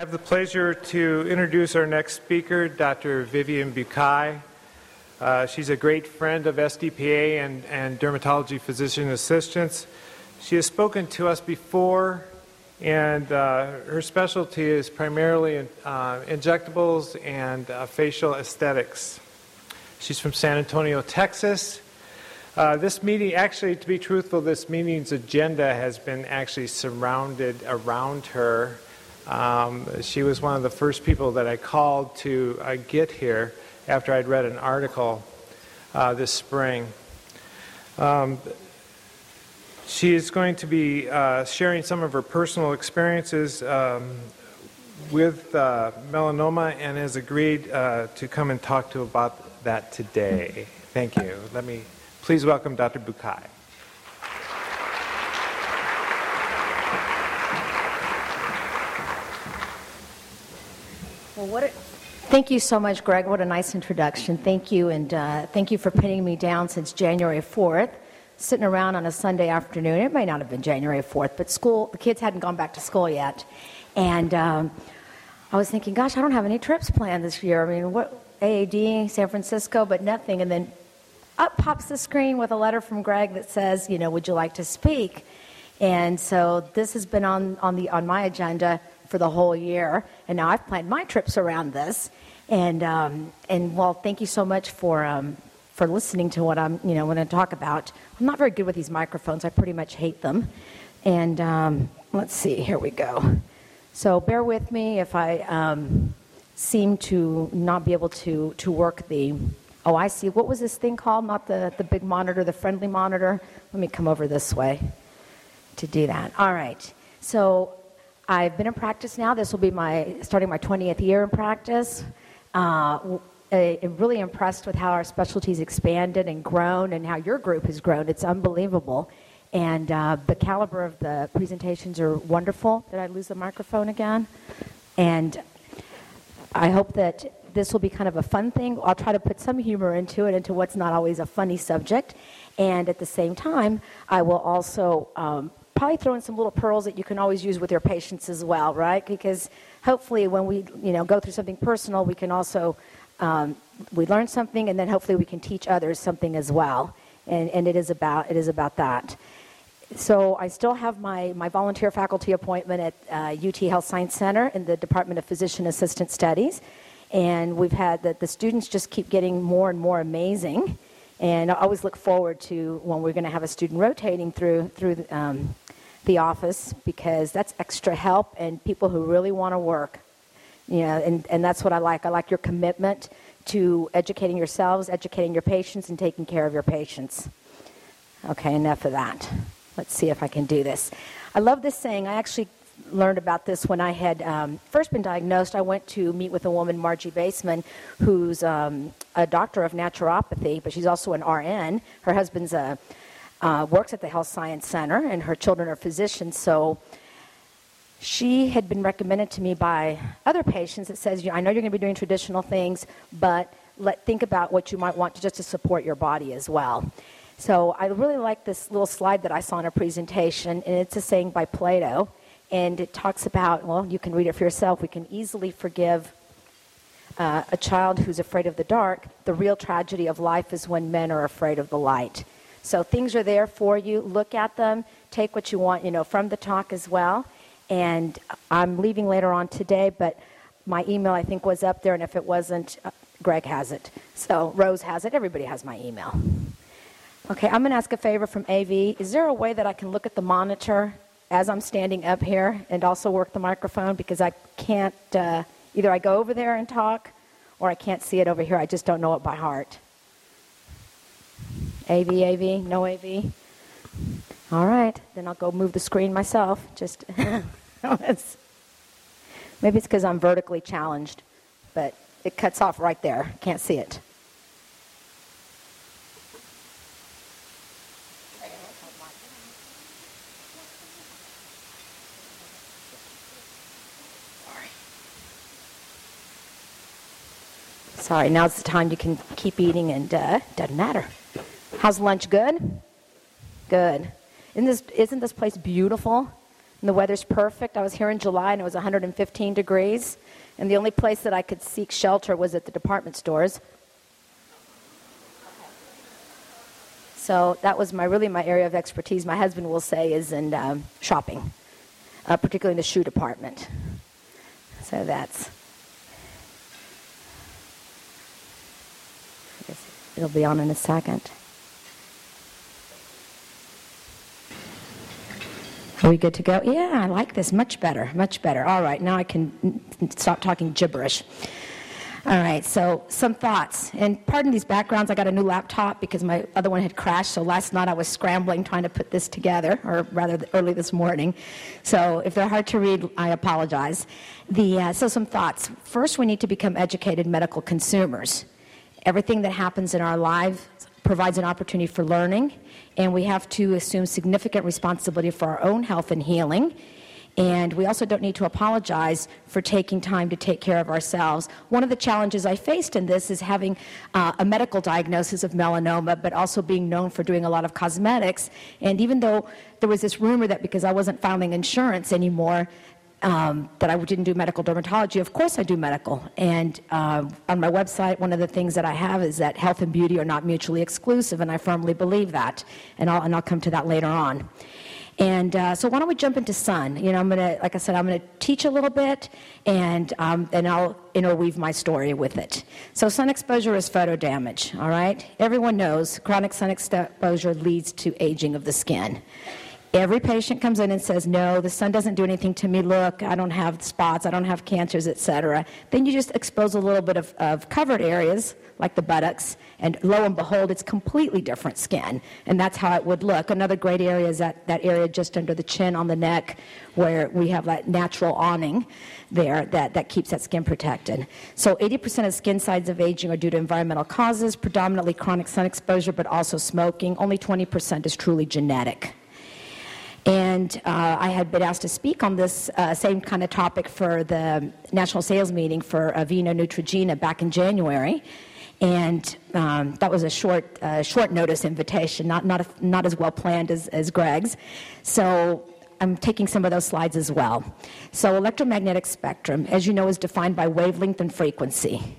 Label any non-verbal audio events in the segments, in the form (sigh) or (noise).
I have the pleasure to introduce our next speaker, Dr. Vivian Bucay. Uh, she's a great friend of SDPA and, and dermatology physician assistants. She has spoken to us before, and uh, her specialty is primarily in, uh, injectables and uh, facial aesthetics. She's from San Antonio, Texas. Uh, this meeting, actually, to be truthful, this meeting's agenda has been actually surrounded around her. Um, she was one of the first people that I called to uh, get here after I'd read an article uh, this spring. Um, she is going to be uh, sharing some of her personal experiences um, with uh, melanoma and has agreed uh, to come and talk to about that today. Thank you. Let me please welcome Dr. Bucay. Well, what thank you so much, Greg. What a nice introduction. Thank you, and uh, thank you for pinning me down since January 4th. Sitting around on a Sunday afternoon. It may not have been January 4th, but school, the kids hadn't gone back to school yet. And um, I was thinking, gosh, I don't have any trips planned this year. I mean, what, AAD, San Francisco, but nothing. And then up pops the screen with a letter from Greg that says, you know, would you like to speak? And so this has been on, on, the, on my agenda for the whole year. And now I've planned my trips around this. And, um, and well, thank you so much for, um, for listening to what I'm, you know, going to talk about. I'm not very good with these microphones. I pretty much hate them. And um, let's see, here we go. So bear with me if I um, seem to not be able to, to work the, oh, I see. What was this thing called? Not the, the big monitor, the friendly monitor. Let me come over this way to do that. All right. So I've been in practice now. This will be my starting my 20th year in practice. Uh, I'm really impressed with how our specialties expanded and grown, and how your group has grown. It's unbelievable, and uh, the caliber of the presentations are wonderful. Did I lose the microphone again? And I hope that this will be kind of a fun thing. I'll try to put some humor into it, into what's not always a funny subject. And at the same time, I will also um, probably throw in some little pearls that you can always use with your patients as well, right? Because hopefully, when we you know go through something personal, we can also um, we learn something, and then hopefully we can teach others something as well. And and it is about it is about that. So I still have my, my volunteer faculty appointment at uh, UT Health Science Center in the Department of Physician Assistant Studies. And we've had that the students just keep getting more and more amazing. And I always look forward to when we're going to have a student rotating through through the, um, the office because that's extra help and people who really want to work. You know, and, and that's what I like. I like your commitment to educating yourselves, educating your patients, and taking care of your patients. Okay, enough of that. Let's see if I can do this. I love this saying. I actually learned about this when I had um, first been diagnosed. I went to meet with a woman, Margie Baseman, who's um, a doctor of naturopathy, but she's also an RN. Her husband's a uh, works at the Health Science Center, and her children are physicians. So she had been recommended to me by other patients that says, I know you're going to be doing traditional things, but let think about what you might want to just to support your body as well. So I really like this little slide that I saw in a presentation, and it's a saying by Plato, and it talks about, well, you can read it for yourself. We can easily forgive uh, a child who's afraid of the dark. The real tragedy of life is when men are afraid of the light. So things are there for you. Look at them. Take what you want, you know, from the talk as well. And I'm leaving later on today, but my email I think was up there, and if it wasn't, uh, Greg has it. So Rose has it. Everybody has my email. Okay, I'm going to ask a favor from AV. Is there a way that I can look at the monitor as I'm standing up here and also work the microphone? Because I can't, uh, either I go over there and talk or I can't see it over here. I just don't know it by heart. AV, AV, no AV? All right, then I'll go move the screen myself. Just, (laughs) maybe it's because I'm vertically challenged, but it cuts off right there. Can't see it. Sorry, now's the time you can keep eating and uh, doesn't matter. How's lunch? Good? Good. Isn't this, isn't this place beautiful? And the weather's perfect. I was here in July and it was 115 degrees. And the only place that I could seek shelter was at the department stores. So that was my really my area of expertise. My husband will say is in um, shopping, uh, particularly in the shoe department. So that's. I guess it'll be on in a second. Are we good to go? Yeah, I like this much better, much better. All right, now I can stop talking gibberish. All right, so some thoughts. And pardon these backgrounds, I got a new laptop because my other one had crashed. So last night I was scrambling trying to put this together, or rather early this morning. So if they're hard to read, I apologize. The, uh, so some thoughts. First, we need to become educated medical consumers. Everything that happens in our lives provides an opportunity for learning, and we have to assume significant responsibility for our own health and healing. And we also don't need to apologize for taking time to take care of ourselves. One of the challenges I faced in this is having uh, a medical diagnosis of melanoma, but also being known for doing a lot of cosmetics. And even though there was this rumor that because I wasn't filing insurance anymore, um, that I didn't do medical dermatology. Of course, I do medical. And uh, on my website, one of the things that I have is that health and beauty are not mutually exclusive, and I firmly believe that. And I'll, and I'll come to that later on. And uh, so, why don't we jump into sun? You know, I'm to, like I said, I'm to teach a little bit, and um, and I'll interweave my story with it. So, sun exposure is photo damage. All right, everyone knows chronic sun exposure leads to aging of the skin. Every patient comes in and says, No, the sun doesn't do anything to me. Look, I don't have spots, I don't have cancers, etc. Then you just expose a little bit of, of covered areas, like the buttocks, and lo and behold, it's completely different skin. And that's how it would look. Another great area is that, that area just under the chin on the neck, where we have that natural awning there that, that keeps that skin protected. So 80% of skin signs of aging are due to environmental causes, predominantly chronic sun exposure, but also smoking. Only 20% is truly genetic. And uh, I had been asked to speak on this uh, same kind of topic for the national sales meeting for Aveeno Neutrogena back in January. And um, that was a short, uh, short notice invitation, not, not, a, not as well planned as, as Greg's. So I'm taking some of those slides as well. So, electromagnetic spectrum, as you know, is defined by wavelength and frequency.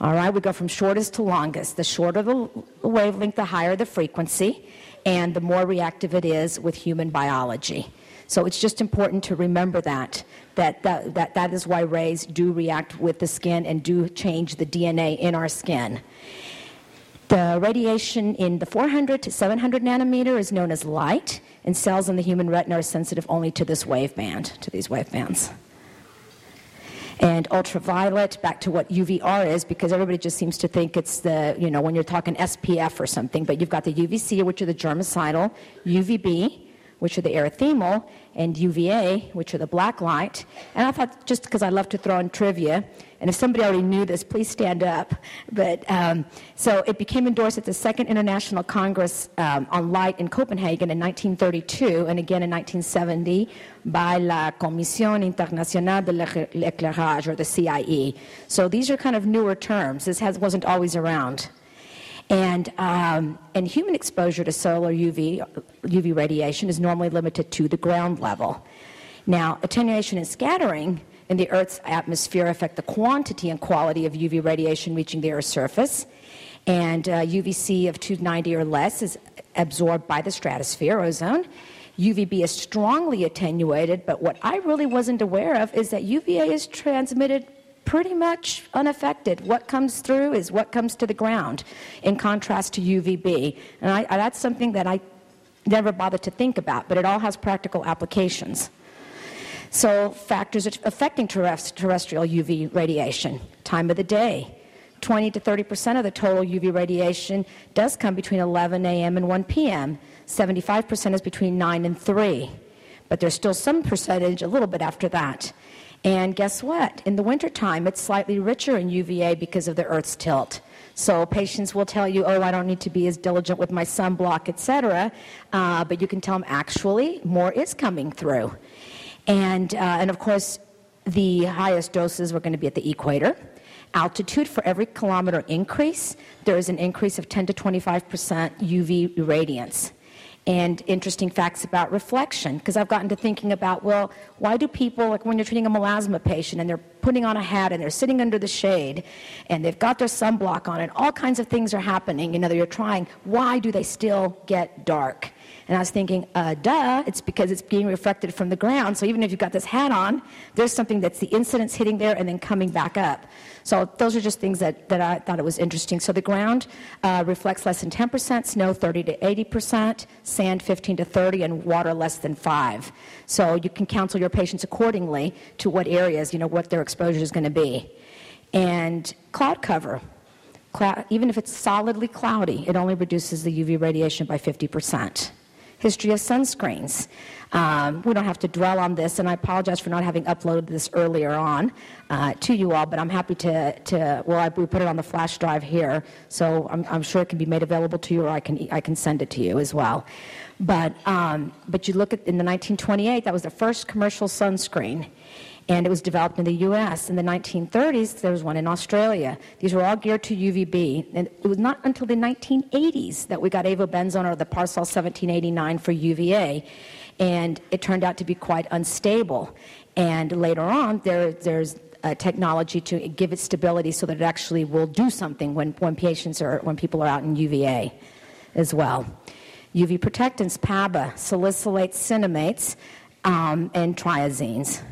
All right, we go from shortest to longest. The shorter the wavelength, the higher the frequency and the more reactive it is with human biology. So it's just important to remember that, that, that, that, that is why rays do react with the skin and do change the DNA in our skin. The radiation in the 400 to 700 nanometer is known as light, and cells in the human retina are sensitive only to this waveband, to these wavebands and ultraviolet, back to what UVR is, because everybody just seems to think it's the, you know, when you're talking SPF or something, but you've got the UVC, which are the germicidal, UVB, which are the erythemal, and UVA, which are the black light. And I thought, just because I love to throw in trivia, and if somebody already knew this, please stand up. But um, so it became endorsed at the Second International Congress um, on Light in Copenhagen in 1932, and again in 1970 by la Commission Internationale de l'Éclairage, or the CIE. So these are kind of newer terms. This has, wasn't always around. And, um, and human exposure to solar UV, UV radiation is normally limited to the ground level. Now, attenuation and scattering in the Earth's atmosphere affect the quantity and quality of UV radiation reaching the Earth's surface. And uh, UVC of 290 or less is absorbed by the stratosphere, ozone. UVB is strongly attenuated, but what I really wasn't aware of is that UVA is transmitted pretty much unaffected. What comes through is what comes to the ground, in contrast to UVB. And I, that's something that I never bothered to think about, but it all has practical applications. So, factors affecting terrestrial UV radiation time of the day. 20 to 30 percent of the total UV radiation does come between 11 a.m. and 1 p.m. 75 percent is between 9 and 3. But there's still some percentage a little bit after that. And guess what? In the wintertime, it's slightly richer in UVA because of the Earth's tilt. So patients will tell you, oh, I don't need to be as diligent with my sunblock, etc. Uh, but you can tell them actually more is coming through. And, uh, and of course, the highest doses were going to be at the equator. Altitude for every kilometer increase, there is an increase of 10 to 25 percent UV irradiance. And interesting facts about reflection because I've gotten to thinking about, well, why do people, like when you're treating a melasma patient and they're putting on a hat and they're sitting under the shade and they've got their sunblock on and all kinds of things are happening, you know, you're trying, why do they still get dark? And I was thinking, uh, duh, it's because it's being reflected from the ground. So even if you've got this hat on, there's something that's the incidence hitting there and then coming back up. So those are just things that, that I thought it was interesting. So the ground uh, reflects less than 10%, snow 30 to 80%, sand 15 to 30, and water less than 5. So you can counsel your patients accordingly to what areas, you know, what their exposure is going to be. And cloud cover. Cloud, even if it's solidly cloudy, it only reduces the UV radiation by 50% history of sunscreens. Um, we don't have to dwell on this, and I apologize for not having uploaded this earlier on uh, to you all, but I'm happy to, to well, I, we put it on the flash drive here, so I'm, I'm, sure it can be made available to you, or I can, I can send it to you as well. But, um, but you look at in the 1928, that was the first commercial sunscreen and it was developed in the US. In the 1930s, there was one in Australia. These were all geared to UVB. And it was not until the 1980s that we got avobenzone or the Parsol 1789 for UVA. And it turned out to be quite unstable. And later on, there, there's technology to give it stability so that it actually will do something when, when patients are, when people are out in UVA as well. UV protectants, PABA, salicylates, cinnamates, um, and triazines.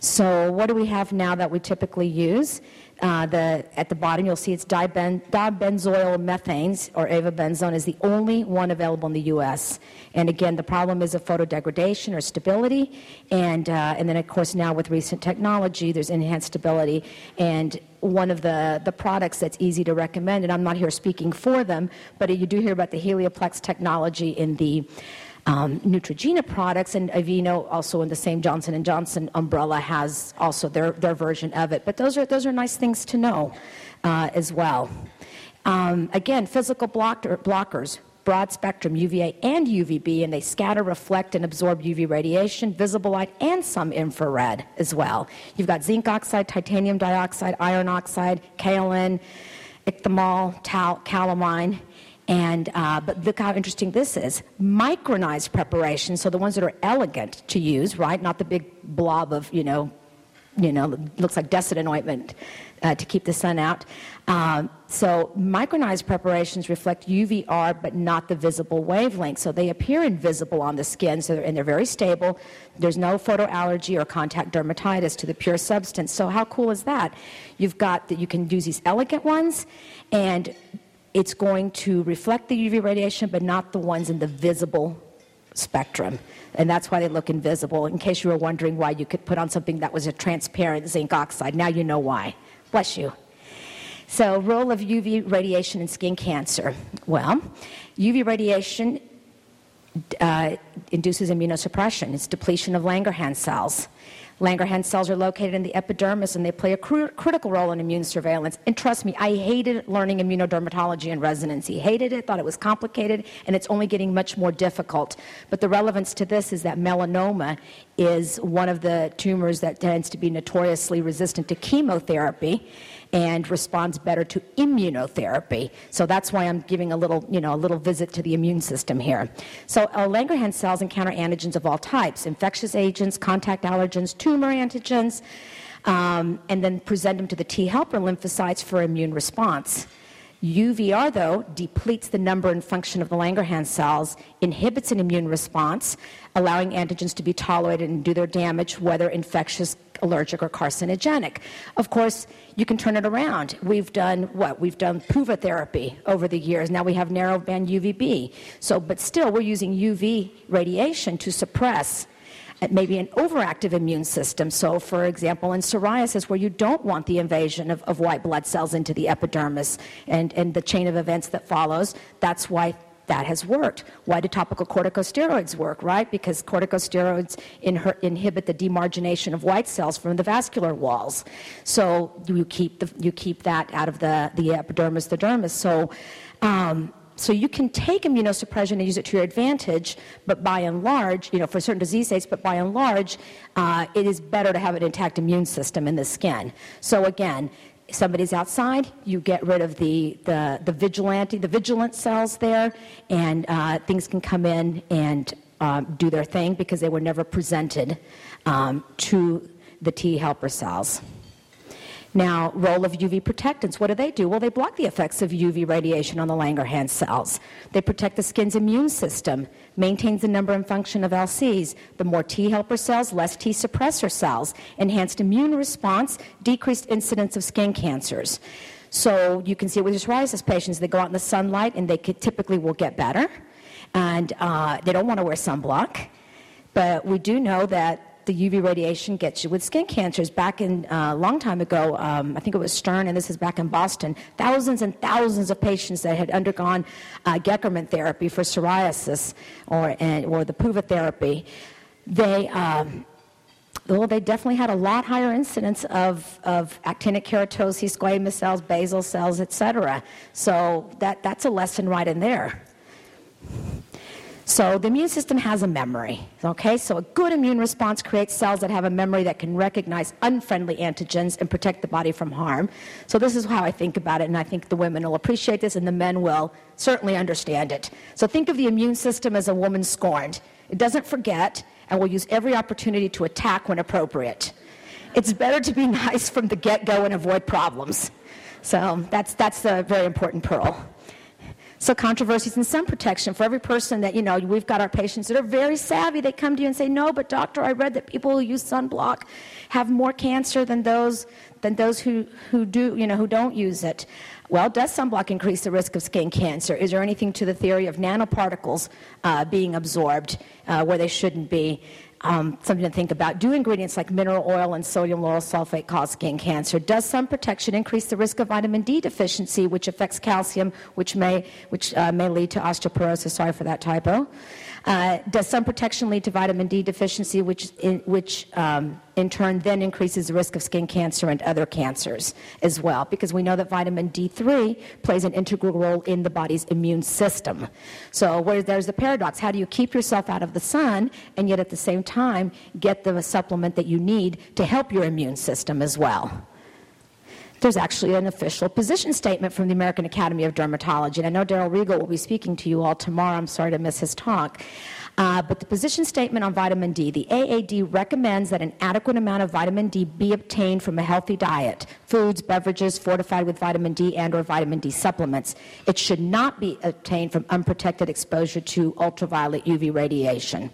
So what do we have now that we typically use? Uh, the, at the bottom, you'll see it's diben, dibenzoyl methanes, or avobenzone, is the only one available in the U.S. And again, the problem is of photodegradation or stability. And, uh, and then, of course, now with recent technology, there's enhanced stability. And one of the, the products that's easy to recommend, and I'm not here speaking for them, but you do hear about the Helioplex technology in the um, Neutrogena products, and Aveeno also in the same Johnson & Johnson umbrella has also their, their version of it. But those are, those are nice things to know uh, as well. Um, again, physical blocker, blockers, broad spectrum UVA and UVB, and they scatter, reflect, and absorb UV radiation, visible light, and some infrared as well. You've got zinc oxide, titanium dioxide, iron oxide, kaolin, ichthammol, tal, calamine, and, uh, but look how interesting this is. Micronized preparation, so the ones that are elegant to use, right? Not the big blob of, you know, you know, looks like Desitin ointment uh, to keep the sun out. Um, so micronized preparations reflect UVR, but not the visible wavelength. So they appear invisible on the skin, so they're, and they're very stable. There's no photoallergy or contact dermatitis to the pure substance. So how cool is that? You've got that you can use these elegant ones, and it's going to reflect the UV radiation, but not the ones in the visible spectrum. And that's why they look invisible. In case you were wondering why you could put on something that was a transparent zinc oxide, now you know why. Bless you. So, role of UV radiation in skin cancer. Well, UV radiation uh, induces immunosuppression. It's depletion of Langerhans cells. Langerhans cells are located in the epidermis and they play a cr- critical role in immune surveillance. And trust me, I hated learning immunodermatology in residency. Hated it, thought it was complicated, and it's only getting much more difficult. But the relevance to this is that melanoma is one of the tumors that tends to be notoriously resistant to chemotherapy and responds better to immunotherapy. So that's why I'm giving a little, you know, a little visit to the immune system here. So uh, Langerhans cells encounter antigens of all types: infectious agents, contact allergens, tumor antigens, um, and then present them to the T helper lymphocytes for immune response. UVR, though, depletes the number and function of the Langerhans cells, inhibits an immune response, allowing antigens to be tolerated and do their damage, whether infectious, allergic, or carcinogenic. Of course, you can turn it around. We've done what? We've done PUVA therapy over the years. Now we have narrowband UVB. So, but still, we're using UV radiation to suppress uh, maybe an overactive immune system. So, for example, in psoriasis, where you don't want the invasion of, of white blood cells into the epidermis and, and the chain of events that follows, that's why that has worked. Why do topical corticosteroids work, right? Because corticosteroids inhibit the demargination of white cells from the vascular walls. So you keep, the, you keep that out of the, the epidermis, the dermis. So um, so you can take immunosuppression and use it to your advantage, but by and large, you know, for certain disease states, but by and large, uh, it is better to have an intact immune system in the skin. So again, somebody's outside, you get rid of the, the, the vigilante, the vigilant cells there, and uh, things can come in and um, do their thing because they were never presented um, to the T helper cells. Now, role of UV protectants, what do they do? Well, they block the effects of UV radiation on the Langerhans cells. They protect the skin's immune system, maintains the number and function of LCs. The more T helper cells, less T suppressor cells, enhanced immune response, decreased incidence of skin cancers. So you can see with psoriasis patients, they go out in the sunlight and they typically will get better, and uh, they don't want to wear sunblock. But we do know that the UV radiation gets you with skin cancers. Back in a uh, long time ago, um, I think it was Stern, and this is back in Boston, thousands and thousands of patients that had undergone uh, Goeckerman therapy for psoriasis or, and, or the PUVA therapy, they, um, well, they definitely had a lot higher incidence of, of actinic keratosis, squamous cells, basal cells, et cetera. So that, that's a lesson right in there. So the immune system has a memory, okay? So a good immune response creates cells that have a memory that can recognize unfriendly antigens and protect the body from harm. So this is how I think about it, and I think the women will appreciate this and the men will certainly understand it. So think of the immune system as a woman scorned. It doesn't forget and will use every opportunity to attack when appropriate. It's better to be (laughs) nice from the get-go and avoid problems. So that's, that's a very important pearl. So controversies and sun protection for every person that, you know, we've got our patients that are very savvy. They come to you and say, no, but doctor, I read that people who use sunblock have more cancer than those, than those who, who do, you know, who don't use it. Well, does sunblock increase the risk of skin cancer? Is there anything to the theory of nanoparticles uh, being absorbed uh, where they shouldn't be? Um, something to think about. Do ingredients like mineral oil and sodium lauryl sulfate cause skin cancer? Does sun protection increase the risk of vitamin D deficiency, which affects calcium, which may, which, uh, may lead to osteoporosis? Sorry for that typo. Uh, does sun protection lead to vitamin D deficiency, which in, which um, in turn then increases the risk of skin cancer and other cancers as well? Because we know that vitamin D3 plays an integral role in the body's immune system. So where there's the paradox: how do you keep yourself out of the sun and yet at the same time get the supplement that you need to help your immune system as well? there's actually an official position statement from the American Academy of Dermatology. And I know Darrell Rigel will be speaking to you all tomorrow. I'm sorry to miss his talk. Uh, but the position statement on vitamin D the AAD recommends that an adequate amount of vitamin D be obtained from a healthy diet, foods, beverages fortified with vitamin D and or vitamin D supplements. It should not be obtained from unprotected exposure to ultraviolet UV radiation.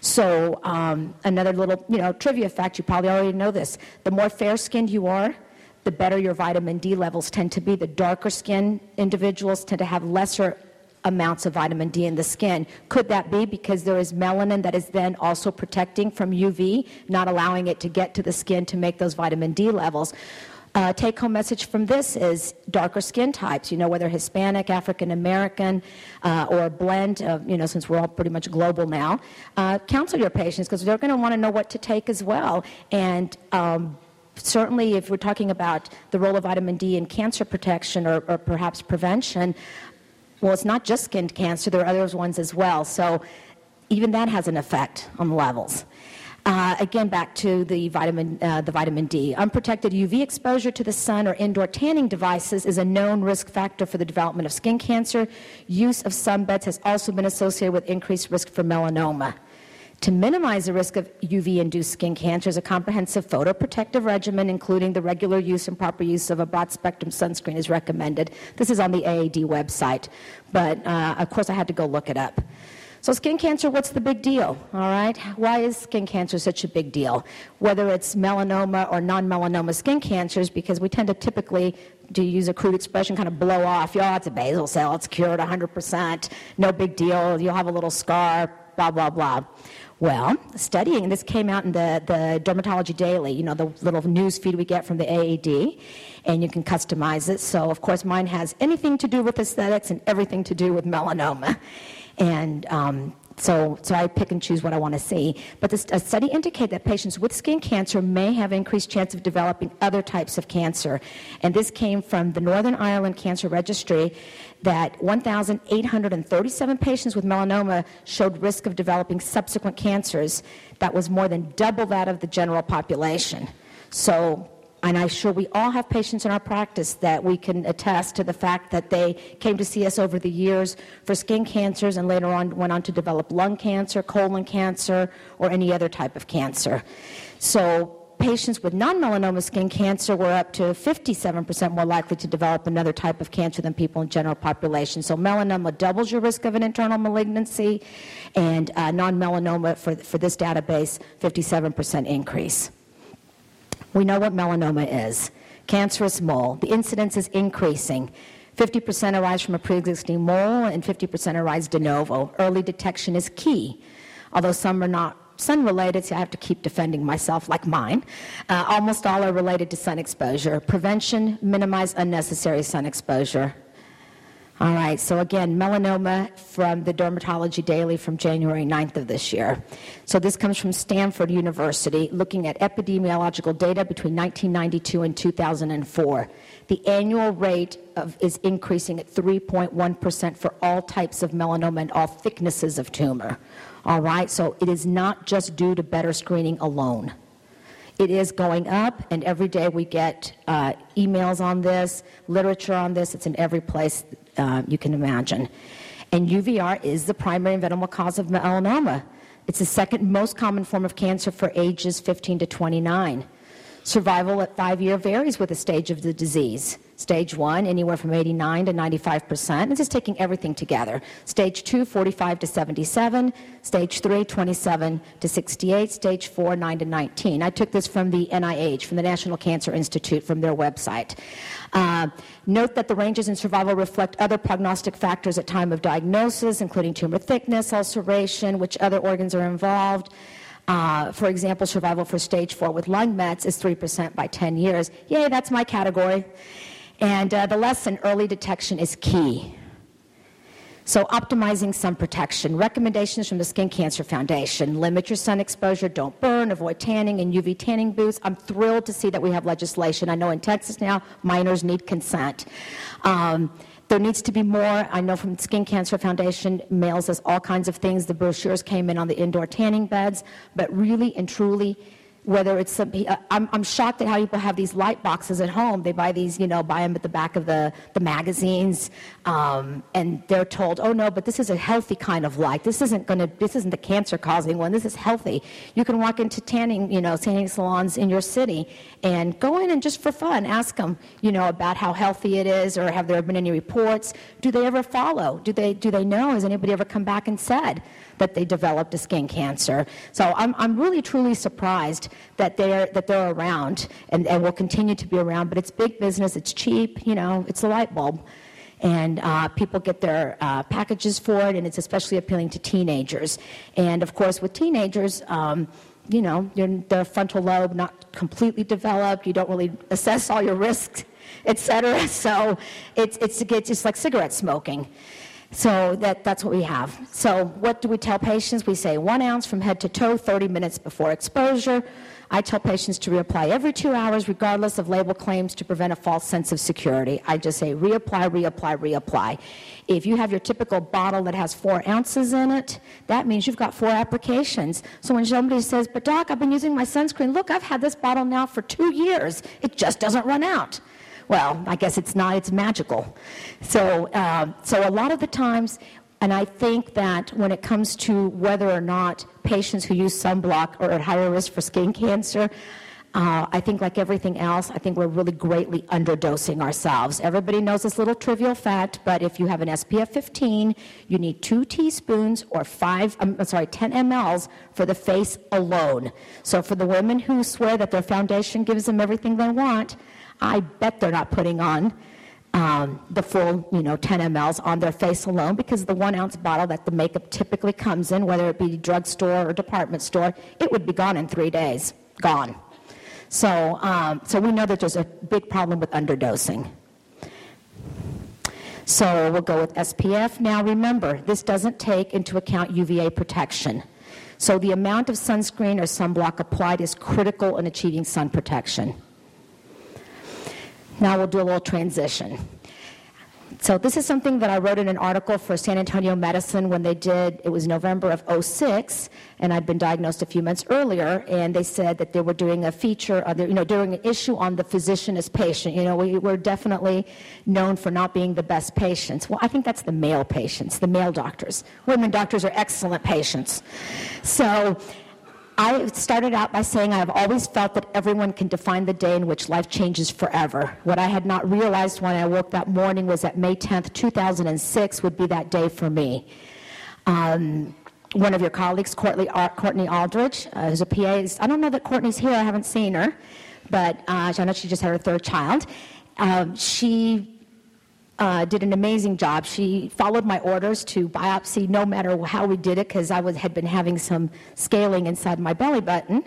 So, um, another little, you know, trivia fact, you probably already know this. The more fair skinned you are, the better your vitamin D levels tend to be. The darker skin individuals tend to have lesser amounts of vitamin D in the skin. Could that be because there is melanin that is then also protecting from UV, not allowing it to get to the skin to make those vitamin D levels? Uh, take home message from this is darker skin types, you know, whether Hispanic, African American, uh, or a blend of, you know, since we're all pretty much global now. Uh, counsel your patients because they're going to want to know what to take as well. And um, certainly if we're talking about the role of vitamin D in cancer protection or, or perhaps prevention, well, it's not just skin cancer, there are other ones as well. So even that has an effect on the levels. Uh, again, back to the vitamin, uh, the vitamin D. Unprotected UV exposure to the sun or indoor tanning devices is a known risk factor for the development of skin cancer. Use of sunbeds has also been associated with increased risk for melanoma. To minimize the risk of UV-induced skin cancers, a comprehensive photoprotective regimen, including the regular use and proper use of a broad-spectrum sunscreen, is recommended. This is on the AAD website, but uh, of course I had to go look it up. So, skin cancer, what's the big deal? All right? Why is skin cancer such a big deal? Whether it's melanoma or non melanoma skin cancers, because we tend to typically, to use a crude expression, kind of blow off, oh, it's a basal cell, it's cured 100%, no big deal, you'll have a little scar, blah, blah, blah. Well, studying, and this came out in the, the Dermatology Daily, you know, the little news feed we get from the AAD, and you can customize it. So, of course, mine has anything to do with aesthetics and everything to do with melanoma. And um, so, so I pick and choose what I want to see. But this, a study indicated that patients with skin cancer may have increased chance of developing other types of cancer. And this came from the Northern Ireland Cancer Registry that 1,837 patients with melanoma showed risk of developing subsequent cancers that was more than double that of the general population. So and I'm sure we all have patients in our practice that we can attest to the fact that they came to see us over the years for skin cancers and later on went on to develop lung cancer, colon cancer, or any other type of cancer. So patients with non-melanoma skin cancer were up to 57% more likely to develop another type of cancer than people in general population. So melanoma doubles your risk of an internal malignancy, and uh, non-melanoma for, for this database, 57% increase. We know what melanoma is. Cancerous mole. The incidence is increasing. 50% arise from a pre-existing mole and 50% arise de novo. Early detection is key. Although some are not sun related, so I have to keep defending myself like mine. Uh, almost all are related to sun exposure. Prevention, minimize unnecessary sun exposure. All right, so again, melanoma from the Dermatology Daily from January 9th of this year. So this comes from Stanford University, looking at epidemiological data between 1992 and 2004. The annual rate of, is increasing at 3.1% for all types of melanoma and all thicknesses of tumor. All right, so it is not just due to better screening alone. It is going up, and every day we get uh, emails on this, literature on this. It's in every place uh, you can imagine. And UVR is the primary and inventable cause of melanoma. It's the second most common form of cancer for ages 15 to 29. Survival at five year varies with the stage of the disease. Stage one, anywhere from 89 to 95 percent. This is taking everything together. Stage two, 45 to 77. Stage three, 27 to 68. Stage four, 9 to 19. I took this from the NIH, from the National Cancer Institute, from their website. Uh, note that the ranges in survival reflect other prognostic factors at time of diagnosis, including tumor thickness, ulceration, which other organs are involved. Uh, for example, survival for stage four with lung mets is 3% by 10 years. Yay, that's my category. And uh, the lesson early detection is key. So, optimizing sun protection. Recommendations from the Skin Cancer Foundation limit your sun exposure, don't burn, avoid tanning and UV tanning booths. I'm thrilled to see that we have legislation. I know in Texas now, minors need consent. Um, there needs to be more. I know from Skin Cancer Foundation mails us all kinds of things. The brochures came in on the indoor tanning beds, but really and truly, whether it's some, uh, I'm, I'm shocked at how people have these light boxes at home. They buy these, you know, buy them at the back of the, the magazines, um, and they're told, oh no, but this is a healthy kind of light. This isn't going to, this isn't the cancer causing one. This is healthy. You can walk into tanning, you know, tanning salons in your city and go in and just for fun ask them, you know, about how healthy it is or have there been any reports? Do they ever follow? Do they, do they know? Has anybody ever come back and said? That they developed a skin cancer. So I'm, I'm really truly surprised that they're, that they're around and, and will continue to be around. But it's big business, it's cheap, you know, it's a light bulb. And uh, people get their uh, packages for it, and it's especially appealing to teenagers. And of course, with teenagers, um, you know, the frontal lobe not completely developed. You don't really assess all your risks, et cetera. (laughs) So it's, it's, it's just like cigarette smoking. So that, that's what we have. So what do we tell patients? We say one ounce from head to toe 30 minutes before exposure. I tell patients to reapply every two hours, regardless of label claims, to prevent a false sense of security. I just say reapply, reapply, reapply. If you have your typical bottle that has four ounces in it, that means you've got four applications. So when somebody says, but doc, I've been using my sunscreen, look, I've had this bottle now for two years, it just doesn't run out. Well, I guess it's not, it's magical. So, uh, so a lot of the times, and I think that when it comes to whether or not patients who use sunblock are at higher risk for skin cancer, uh, I think, like everything else, I think we're really greatly underdosing ourselves. Everybody knows this little trivial fact, but if you have an SPF 15, you need two teaspoons or five, um, I'm sorry, 10 mLs for the face alone. So for the women who swear that their foundation gives them everything they want, I bet they're not putting on um, the full, you know, 10 mLs on their face alone because the one ounce bottle that the makeup typically comes in, whether it be drugstore or department store, it would be gone in three days. Gone. So, um, so we know that there's a big problem with underdosing. So we'll go with SPF. Now remember, this doesn't take into account UVA protection. So the amount of sunscreen or sunblock applied is critical in achieving sun protection. Now we'll do a little transition. So this is something that I wrote in an article for San Antonio Medicine when they did, it was November of 06, and I'd been diagnosed a few months earlier, and they said that they were doing a feature, you know, doing an issue on the physician as patient. You know, we, we're definitely known for not being the best patients. Well, I think that's the male patients, the male doctors. Women doctors are excellent patients. So I started out by saying I have always felt that everyone can define the day in which life changes forever. What I had not realized when I woke that morning was that May 10th, 2006 would be that day for me. Um, one of your colleagues, Courtney, Courtney Aldridge, uh, who's a PA, is, I don't know that Courtney's here, I haven't seen her, but uh, I know she just had her third child. Um, she uh, did an amazing job. She followed my orders to biopsy no matter how we did it because I was, had been having some scaling inside my belly button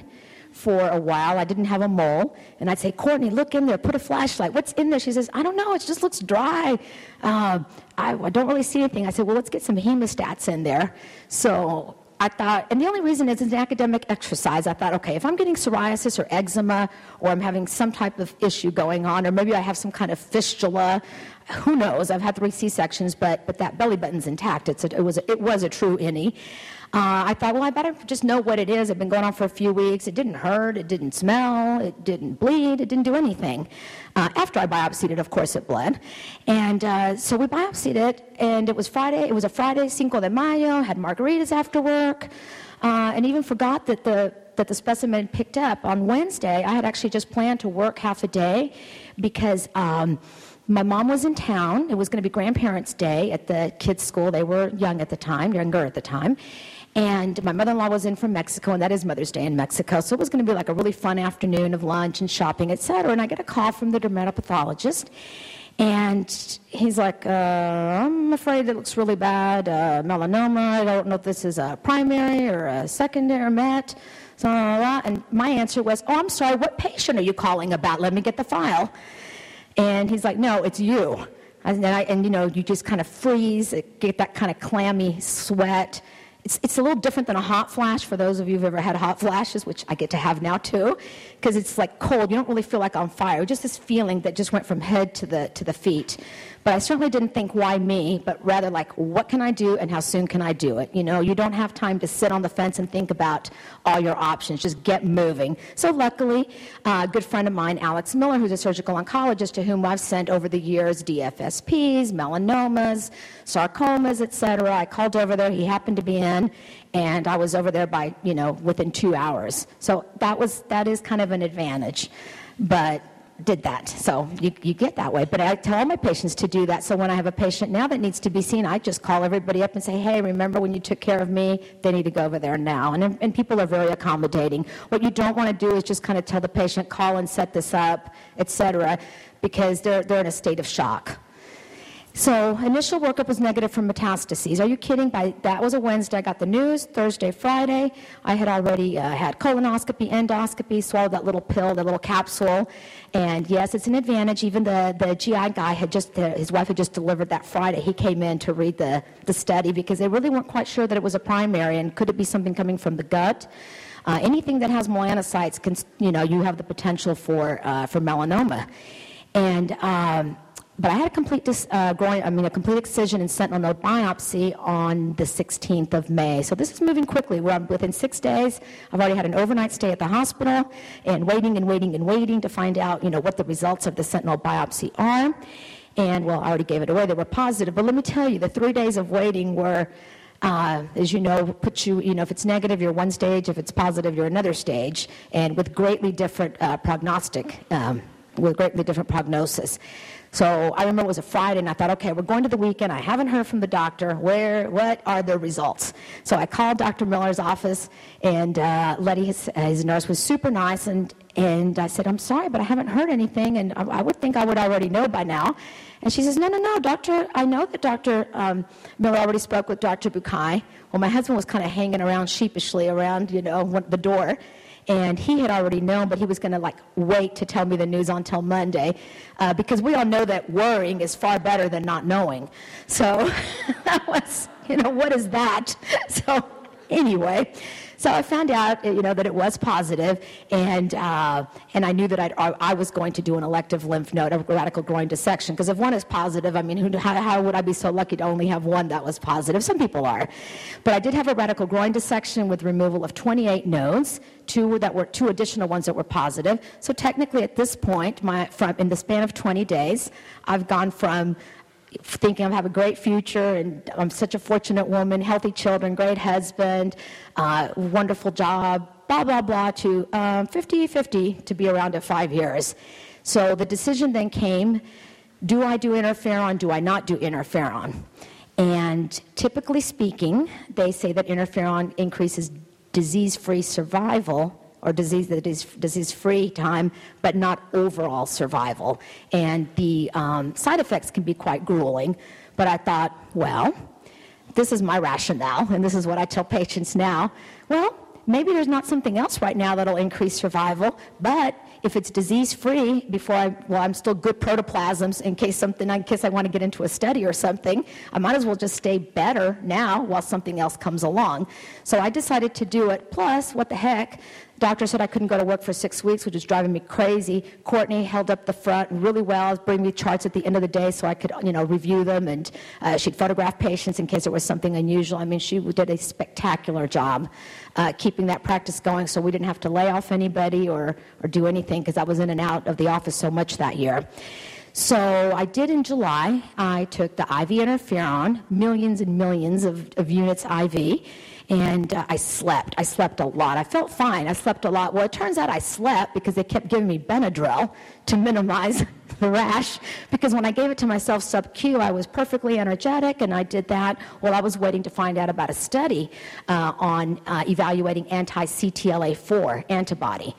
for a while. I didn't have a mole. And I'd say, Courtney, look in there, put a flashlight. What's in there? She says, I don't know. It just looks dry. Uh, I, I, don't really see anything. I said, well, let's get some hemostats in there. So I thought, and the only reason is it's an academic exercise. I thought, okay, if I'm getting psoriasis or eczema, or I'm having some type of issue going on, or maybe I have some kind of fistula, who knows? I've had three C-sections, but, but that belly button's intact. It's a, it, was a, it was a true innie. Uh, I thought, well, I better just know what it is. It's been going on for a few weeks. It didn't hurt. It didn't smell. It didn't bleed. It didn't do anything. Uh, after I biopsied it, of course, it bled. And uh, so we biopsied it, and it was Friday. It was a Friday, Cinco de Mayo, had margaritas after work, uh, and even forgot that the, that the specimen picked up. On Wednesday, I had actually just planned to work half a day because um, my mom was in town. It was going to be grandparents' day at the kids' school. They were young at the time, younger at the time. And my mother in law was in from Mexico, and that is Mother's Day in Mexico. So it was going to be like a really fun afternoon of lunch and shopping, et cetera. And I get a call from the dermatopathologist. And he's like, uh, I'm afraid it looks really bad. Uh, melanoma. I don't know if this is a primary or a secondary met. So, and my answer was, Oh, I'm sorry, what patient are you calling about? Let me get the file. And he's like, No, it's you. And, I, and you know, you just kind of freeze, get that kind of clammy sweat. It's, it's a little different than a hot flash for those of you who've ever had hot flashes, which I get to have now too, because it's like cold. You don't really feel like on fire. Just this feeling that just went from head to the, to the feet. But I certainly didn't think, why me? But rather, like, what can I do and how soon can I do it? You know, you don't have time to sit on the fence and think about all your options. Just get moving. So, luckily, uh, a good friend of mine, Alex Miller, who's a surgical oncologist to whom I've sent over the years DFSPs, melanomas, sarcomas, etc. I called over there. He happened to be in, and I was over there by, you know, within two hours. So that was that is kind of an advantage. But did that. So you, you get that way. But I tell all my patients to do that. So when I have a patient now that needs to be seen, I just call everybody up and say, hey, remember when you took care of me? They need to go over there now. And, and people are very accommodating. What you don't want to do is just kind of tell the patient, call and set this up, etc., because they're, they're in a state of shock. So initial workup was negative for metastases. Are you kidding? By that was a Wednesday. I got the news. Thursday, Friday, I had already uh, had colonoscopy, endoscopy, swallowed that little pill, that little capsule, and yes, it's an advantage. Even the, the GI guy had just his wife had just delivered that Friday. He came in to read the the study because they really weren't quite sure that it was a primary and could it be something coming from the gut. Uh, anything that has melanocytes, can, you know, you have the potential for uh, for melanoma, and um, but I had a complete dis, uh, I mean, a complete excision and sentinel node biopsy on the 16th of May. So this is moving quickly. We're within six days. I've already had an overnight stay at the hospital and waiting and waiting and waiting to find out, you know, what the results of the sentinel biopsy are. And well, I already gave it away. They were positive. But let me tell you, the three days of waiting were uh, as you know, put you, you know, if it's negative, you're one stage. If it's positive, you're another stage, and with greatly different uh, prognostic, um, with greatly different prognosis. So I remember it was a Friday, and I thought, okay, we're going to the weekend. I haven't heard from the doctor. Where, what are the results? So I called Dr. Miller's office, and uh, Letty, his, his, nurse, was super nice, and and I said, I'm sorry, but I haven't heard anything, and I, I would think I would already know by now. And she says, No, no, no, doctor. I know that Dr. Um, Miller already spoke with Dr. Bucay. Well, my husband was kind of hanging around sheepishly around, you know, the door and he had already known, but he was going to like wait to tell me the news until Monday, uh, because we all know that worrying is far better than not knowing. So (laughs) that was, you know, what is that? (laughs) So anyway, So I found out, you know, that it was positive, and uh, and I knew that I'd, I was going to do an elective lymph node, a radical groin dissection. Because if one is positive, I mean, who, how, how would I be so lucky to only have one that was positive? Some people are, but I did have a radical groin dissection with removal of 28 nodes, two that were two additional ones that were positive. So technically, at this point, my from in the span of 20 days, I've gone from thinking I have a great future and I'm such a fortunate woman, healthy children, great husband, uh, wonderful job, blah, blah, blah, to 50 um, 50 to be around at five years. So the decision then came do I do interferon? Do I not do interferon? And typically speaking, they say that interferon increases disease free survival or disease that is disease-free time, but not overall survival. And the um, side effects can be quite grueling. But I thought, well, this is my rationale, and this is what I tell patients now. Well, maybe there's not something else right now that'll increase survival, but if it's disease free before I, well, I'm still good protoplasms in case something, in case I want to get into a study or something, I might as well just stay better now while something else comes along. So I decided to do it. Plus, what the heck? Doctor said I couldn't go to work for six weeks, which was driving me crazy. Courtney held up the front really well, bring me charts at the end of the day so I could, you know, review them, and uh, she'd photograph patients in case there was something unusual. I mean, she did a spectacular job uh, keeping that practice going, so we didn't have to lay off anybody or or do anything because I was in and out of the office so much that year. So I did in July. I took the IV interferon, millions and millions of, of units IV and uh, I slept. I slept a lot. I felt fine. I slept a lot. Well, it turns out I slept because they kept giving me Benadryl to minimize (laughs) the rash. Because when I gave it to myself sub Q, I was perfectly energetic, and I did that while I was waiting to find out about a study uh, on uh, evaluating anti CTLA4 antibody.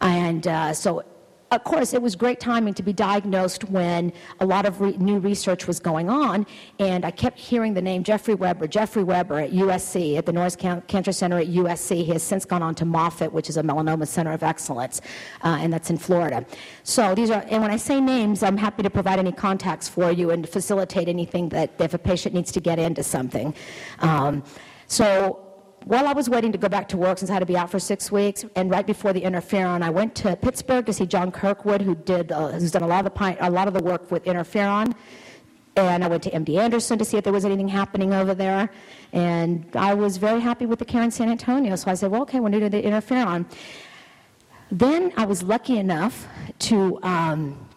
And uh, so of course, it was great timing to be diagnosed when a lot of re- new research was going on, and I kept hearing the name Jeffrey Weber, Jeffrey Weber at USC, at the Norris Can- Cancer Center at USC. He has since gone on to Moffitt, which is a melanoma center of excellence, uh, and that's in Florida. So these are, and when I say names, I'm happy to provide any contacts for you and facilitate anything that if a patient needs to get into something. Um, so while I was waiting to go back to work, since I had to be out for six weeks, and right before the interferon, I went to Pittsburgh to see John Kirkwood, who did uh, who's done a lot of the a lot of the work with interferon. And I went to MD Anderson to see if there was anything happening over there. And I was very happy with the care in San Antonio. So I said, well, okay, we're new to do the interferon. Then I was lucky enough to um,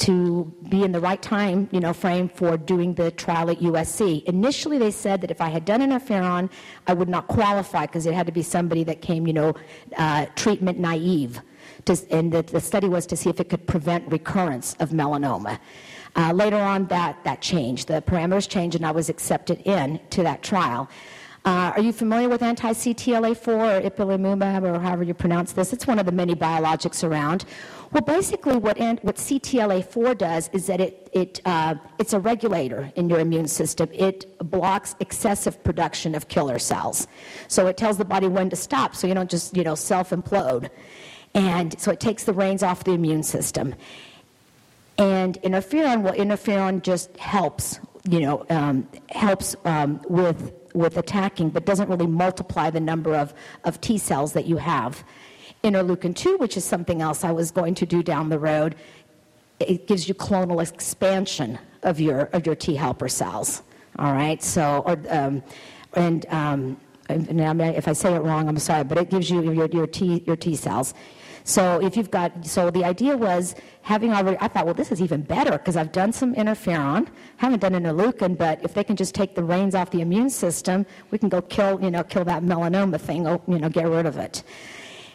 to be in the right time, you know, frame for doing the trial at USC. Initially, they said that if I had done interferon, I would not qualify because it had to be somebody that came, you know, uh, treatment naive. To, and the, the, study was to see if it could prevent recurrence of melanoma. Uh, later on, that, that changed. The parameters changed, and I was accepted in to that trial. Uh, are you familiar with anti-CTLA-4 or ipilimumab, or however you pronounce this? It's one of the many biologics around. Well, basically, what, what CTLA4 does is that it, it, uh, it's a regulator in your immune system. It blocks excessive production of killer cells. So it tells the body when to stop so you don't just you know, self implode. And so it takes the reins off the immune system. And interferon, well, interferon just helps, you know, um, helps um, with, with attacking, but doesn't really multiply the number of, of T cells that you have interleukin 2, which is something else I was going to do down the road, it gives you clonal expansion of your, of your T helper cells. All right, so, or, um, and, um, and if I say it wrong, I'm sorry, but it gives you your, your, T, your T cells. So if you've got, so the idea was having already, I thought, well, this is even better because I've done some interferon, haven't done interleukin, but if they can just take the reins off the immune system, we can go kill, you know, kill that melanoma thing, you know, get rid of it.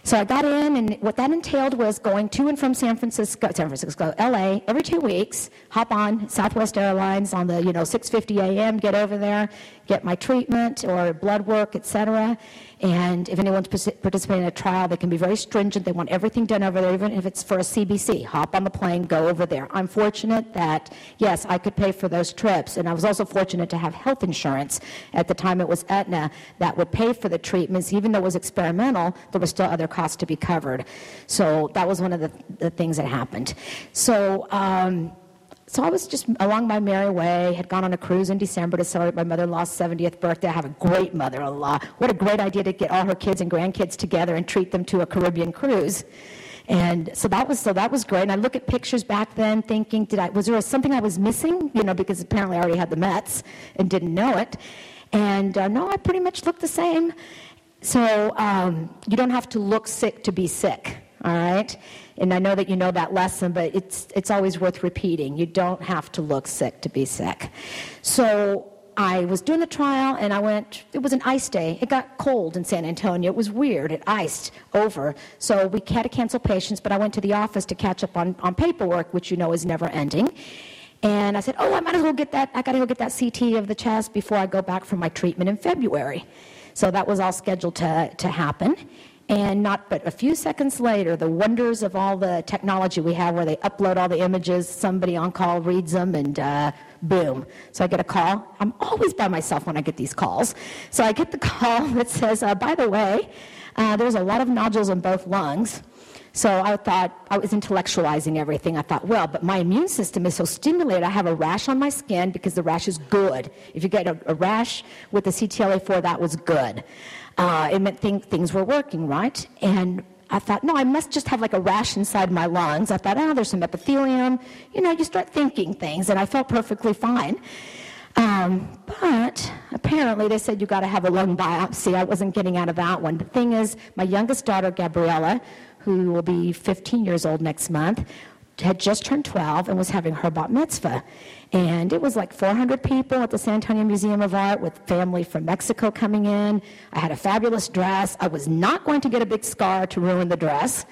So I got in, and what that entailed was going to and from San Francisco, San Francisco, LA, every two weeks. Hop on Southwest Airlines on the you know 6:50 a.m. Get over there, get my treatment or blood work, etc. And if anyone's participating in a trial, they can be very stringent. They want everything done over there, even if it's for a CBC. Hop on the plane, go over there. I'm fortunate that, yes, I could pay for those trips. And I was also fortunate to have health insurance. At the time, it was Aetna that would pay for the treatments. Even though it was experimental, there were still other costs to be covered. So that was one of the, the things that happened. So, um, so I was just along my merry way, had gone on a cruise in December to celebrate my mother-in-law's 70th birthday. I have a great mother-in-law. What a great idea to get all her kids and grandkids together and treat them to a Caribbean cruise. And so that was so that was great. And I look at pictures back then, thinking, did I was there something I was missing? You know, because apparently I already had the Mets and didn't know it. And uh, no, I pretty much looked the same. So um, you don't have to look sick to be sick. All right. And I know that you know that lesson, but it's, it's always worth repeating. You don't have to look sick to be sick. So I was doing the trial and I went, it was an ice day. It got cold in San Antonio. It was weird. It iced over. So we had to cancel patients, but I went to the office to catch up on, on paperwork, which you know is never ending. And I said, oh, I might as well get that, I got to go get that CT of the chest before I go back for my treatment in February. So that was all scheduled to, to happen. And not but a few seconds later, the wonders of all the technology we have where they upload all the images, somebody on call reads them, and uh, boom. So I get a call. I'm always by myself when I get these calls. So I get the (laughs) call that says, uh, by the way, uh, there's a lot of nodules in both lungs. So I thought, I was intellectualizing everything. I thought, well, but my immune system is so stimulated. I have a rash on my skin because the rash is good. If you get a, a rash with the CTLA4, that was good. Uh, it meant th- things were working, right? And I thought, no, I must just have like a rash inside my lungs. I thought, oh, there's some epithelium. You know, you start thinking things, and I felt perfectly fine. Um, but apparently, they said you got to have a lung biopsy. I wasn't getting out of that one. The thing is, my youngest daughter, Gabriella, who will be 15 years old next month, had just turned 12 and was having her bat mitzvah. And it was like 400 people at the San Antonio Museum of Art with family from Mexico coming in. I had a fabulous dress. I was not going to get a big scar to ruin the dress.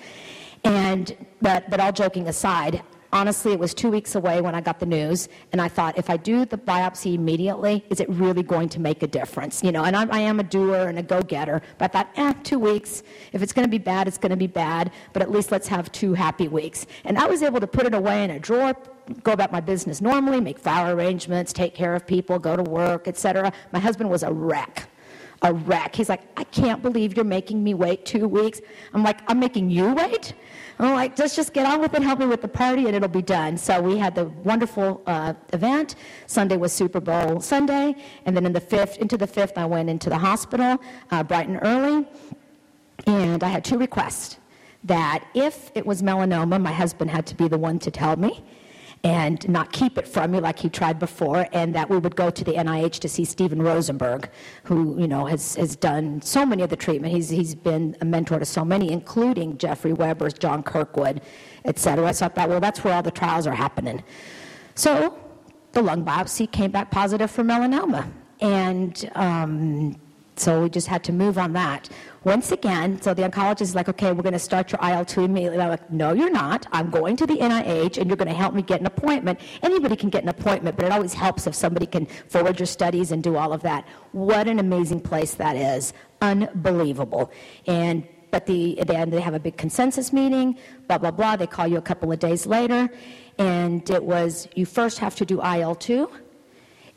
And, but, but all joking aside, honestly, it was two weeks away when I got the news, and I thought, if I do the biopsy immediately, is it really going to make a difference? You know, and I, I am a doer and a go-getter, but I thought, eh, two weeks. If it's going to be bad, it's going to be bad, but at least let's have two happy weeks. And I was able to put it away in a drawer, go about my business normally, make flower arrangements, take care of people, go to work, etc. My husband was a wreck a wreck. He's like, I can't believe you're making me wait two weeks. I'm like, I'm making you wait? I'm like, let's just get on with it, help me with the party, and it'll be done. So we had the wonderful uh, event. Sunday was Super Bowl Sunday, and then in the fifth, into the fifth, I went into the hospital uh, bright and early, and I had two requests. That if it was melanoma, my husband had to be the one to tell me and not keep it from me like he tried before, and that we would go to the NIH to see Steven Rosenberg, who you know has, has done so many of the treatment. He's, he's been a mentor to so many, including Jeffrey Weber's, John Kirkwood, et cetera. So I thought, well, that's where all the trials are happening. So the lung biopsy came back positive for melanoma, and um, so we just had to move on that. Once again, so the oncologist is like, okay, we're going to start your IL-2 immediately. I'm like, no, you're not. I'm going to the NIH, and you're going to help me get an appointment. Anybody can get an appointment, but it always helps if somebody can forward your studies and do all of that. What an amazing place that is. Unbelievable. And but the, then they have a big consensus meeting, blah, blah, blah. They call you a couple of days later, and it was you first have to do IL-2,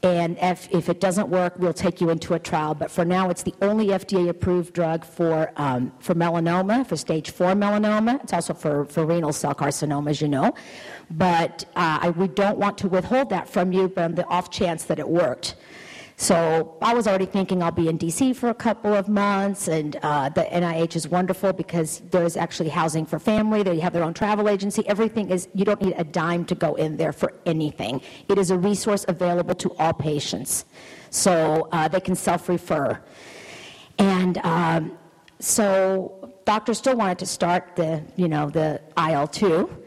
and if, if it doesn't work, we'll take you into a trial. But for now, it's the only FDA approved drug for, um, for melanoma, for stage four melanoma. It's also for, for renal cell carcinoma, as you know. But uh, I, we don't want to withhold that from you, on the off chance that it worked. So I was already thinking I'll be in DC for a couple of months, and uh, the NIH is wonderful because there's actually housing for family. They have their own travel agency. Everything is, you don't need a dime to go in there for anything. It is a resource available to all patients. So uh, they can self refer. And um, so doctors still wanted to start the, you know, the IL 2.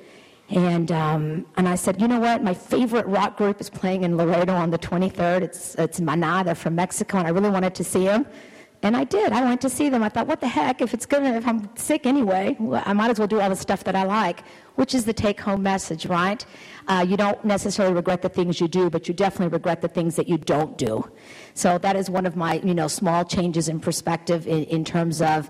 And, um, and I said, you know what? My favorite rock group is playing in Laredo on the 23rd. It's, it's Maná. They're from Mexico, and I really wanted to see them. And I did. I went to see them. I thought, what the heck? If it's gonna, if I'm sick anyway, I might as well do all the stuff that I like, which is the take-home message, right? Uh, you don't necessarily regret the things you do, but you definitely regret the things that you don't do. So that is one of my, you know, small changes in perspective in, in terms of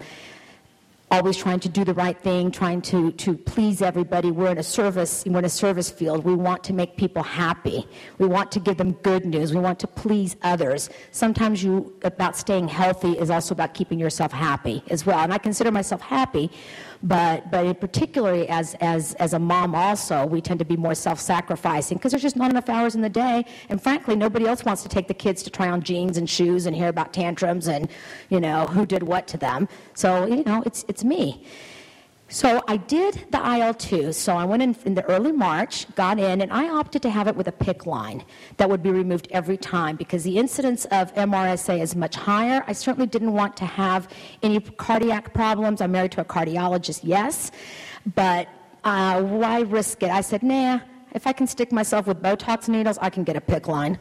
always trying to do the right thing, trying to, to please everybody. We're in a service, we're in a service field. We want to make people happy. We want to give them good news. We want to please others. Sometimes you about staying healthy is also about keeping yourself happy as well. And I consider myself happy, but but in particularly as as as a mom also, we tend to be more self-sacrificing because there's just not enough hours in the day. And frankly, nobody else wants to take the kids to try on jeans and shoes and hear about tantrums and you know who did what to them. So you know, it's it's me. So I did the IL-2. So I went in in the early March, got in, and I opted to have it with a PICC line that would be removed every time because the incidence of MRSA is much higher. I certainly didn't want to have any cardiac problems. I'm married to a cardiologist, yes, but uh, why risk it? I said, nah. If I can stick myself with Botox needles, I can get a PICC line.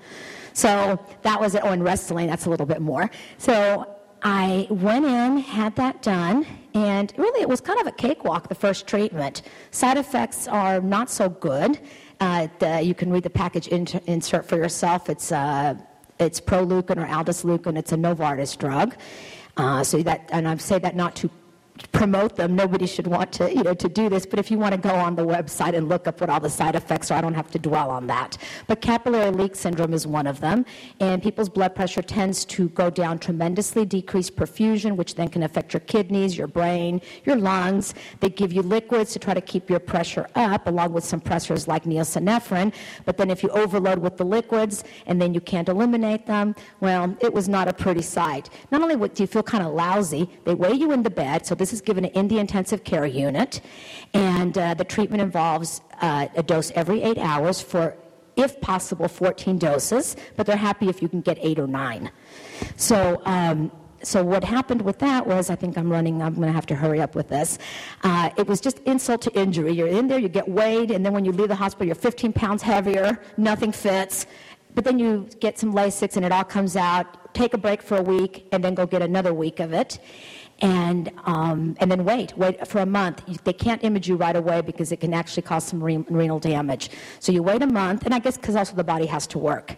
So that was it. Oh, and Restylane, that's a little bit more. So I went in, had that done, and really it was kind of a cakewalk, the first treatment. Side effects are not so good. Uh, the, you can read the package insert for yourself. It's, uh, it's Proleukin or Aldesleukin. It's a Novartis drug. Uh, so that, and I say that not to promote them. Nobody should want to, you know, to do this. But if you want to go on the website and look up what all the side effects are, I don't have to dwell on that. But capillary leak syndrome is one of them, and people's blood pressure tends to go down tremendously, decreased perfusion, which then can affect your kidneys, your brain, your lungs. They give you liquids to try to keep your pressure up, along with some pressors like neosynephrine. But then if you overload with the liquids and then you can't eliminate them, well, it was not a pretty sight. Not only do you feel kind of lousy, they weigh you in the bed. So this this is given in the intensive care unit, and uh, the treatment involves uh, a dose every eight hours for, if possible, 14 doses, but they're happy if you can get eight or nine. So, um, so what happened with that was, I think I'm running, I'm going to have to hurry up with this. Uh, it was just insult to injury. You're in there, you get weighed, and then when you leave the hospital, you're 15 pounds heavier, nothing fits. But then you get some Lasix and it all comes out, take a break for a week, and then go get another week of it and um, and then wait, wait for a month. They can't image you right away because it can actually cause some re- renal damage. So you wait a month, and I guess because also the body has to work.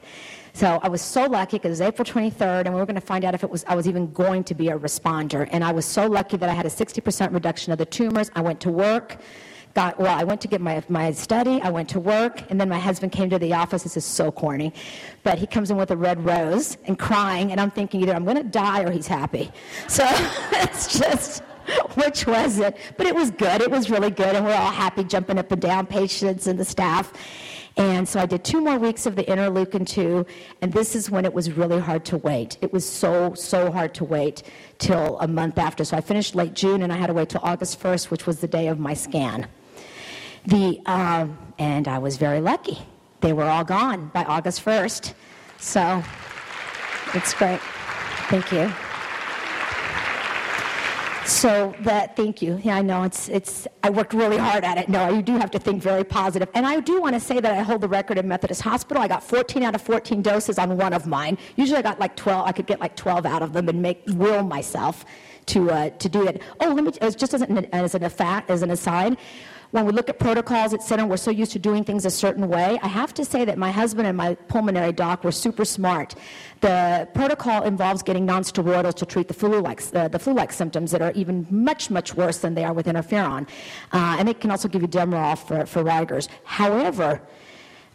So I was so lucky because it was April 23rd, and we were going to find out if it was I was even going to be a responder. And I was so lucky that I had a 60% reduction of the tumors. I went to work got well i went to get my, my study i went to work and then my husband came to the office this is so corny but he comes in with a red rose and crying and i'm thinking either i'm going to die or he's happy so (laughs) it's just which was it but it was good it was really good and we're all happy jumping up and down patients and the staff and so I did two more weeks of the interleukin 2, and this is when it was really hard to wait. It was so, so hard to wait till a month after. So I finished late June, and I had to wait till August 1st, which was the day of my scan. The, um, and I was very lucky. They were all gone by August 1st. So it's great. Thank you. So that, thank you. Yeah, I know it's, it's, I worked really hard at it. No, you do have to think very positive. And I do want to say that I hold the record in Methodist Hospital. I got 14 out of 14 doses on one of mine. Usually I got like 12, I could get like 12 out of them and make, will myself to, uh, to do it. Oh, let me, it's just as an, as an, as an aside, when we look at protocols at center, we're so used to doing things a certain way. I have to say that my husband and my pulmonary doc were super smart. The protocol involves getting nonsteroidals to treat the flu-like, uh, the flu-like symptoms that are even much, much worse than they are with interferon. Uh, and it can also give you Demerol for, for rigors. However,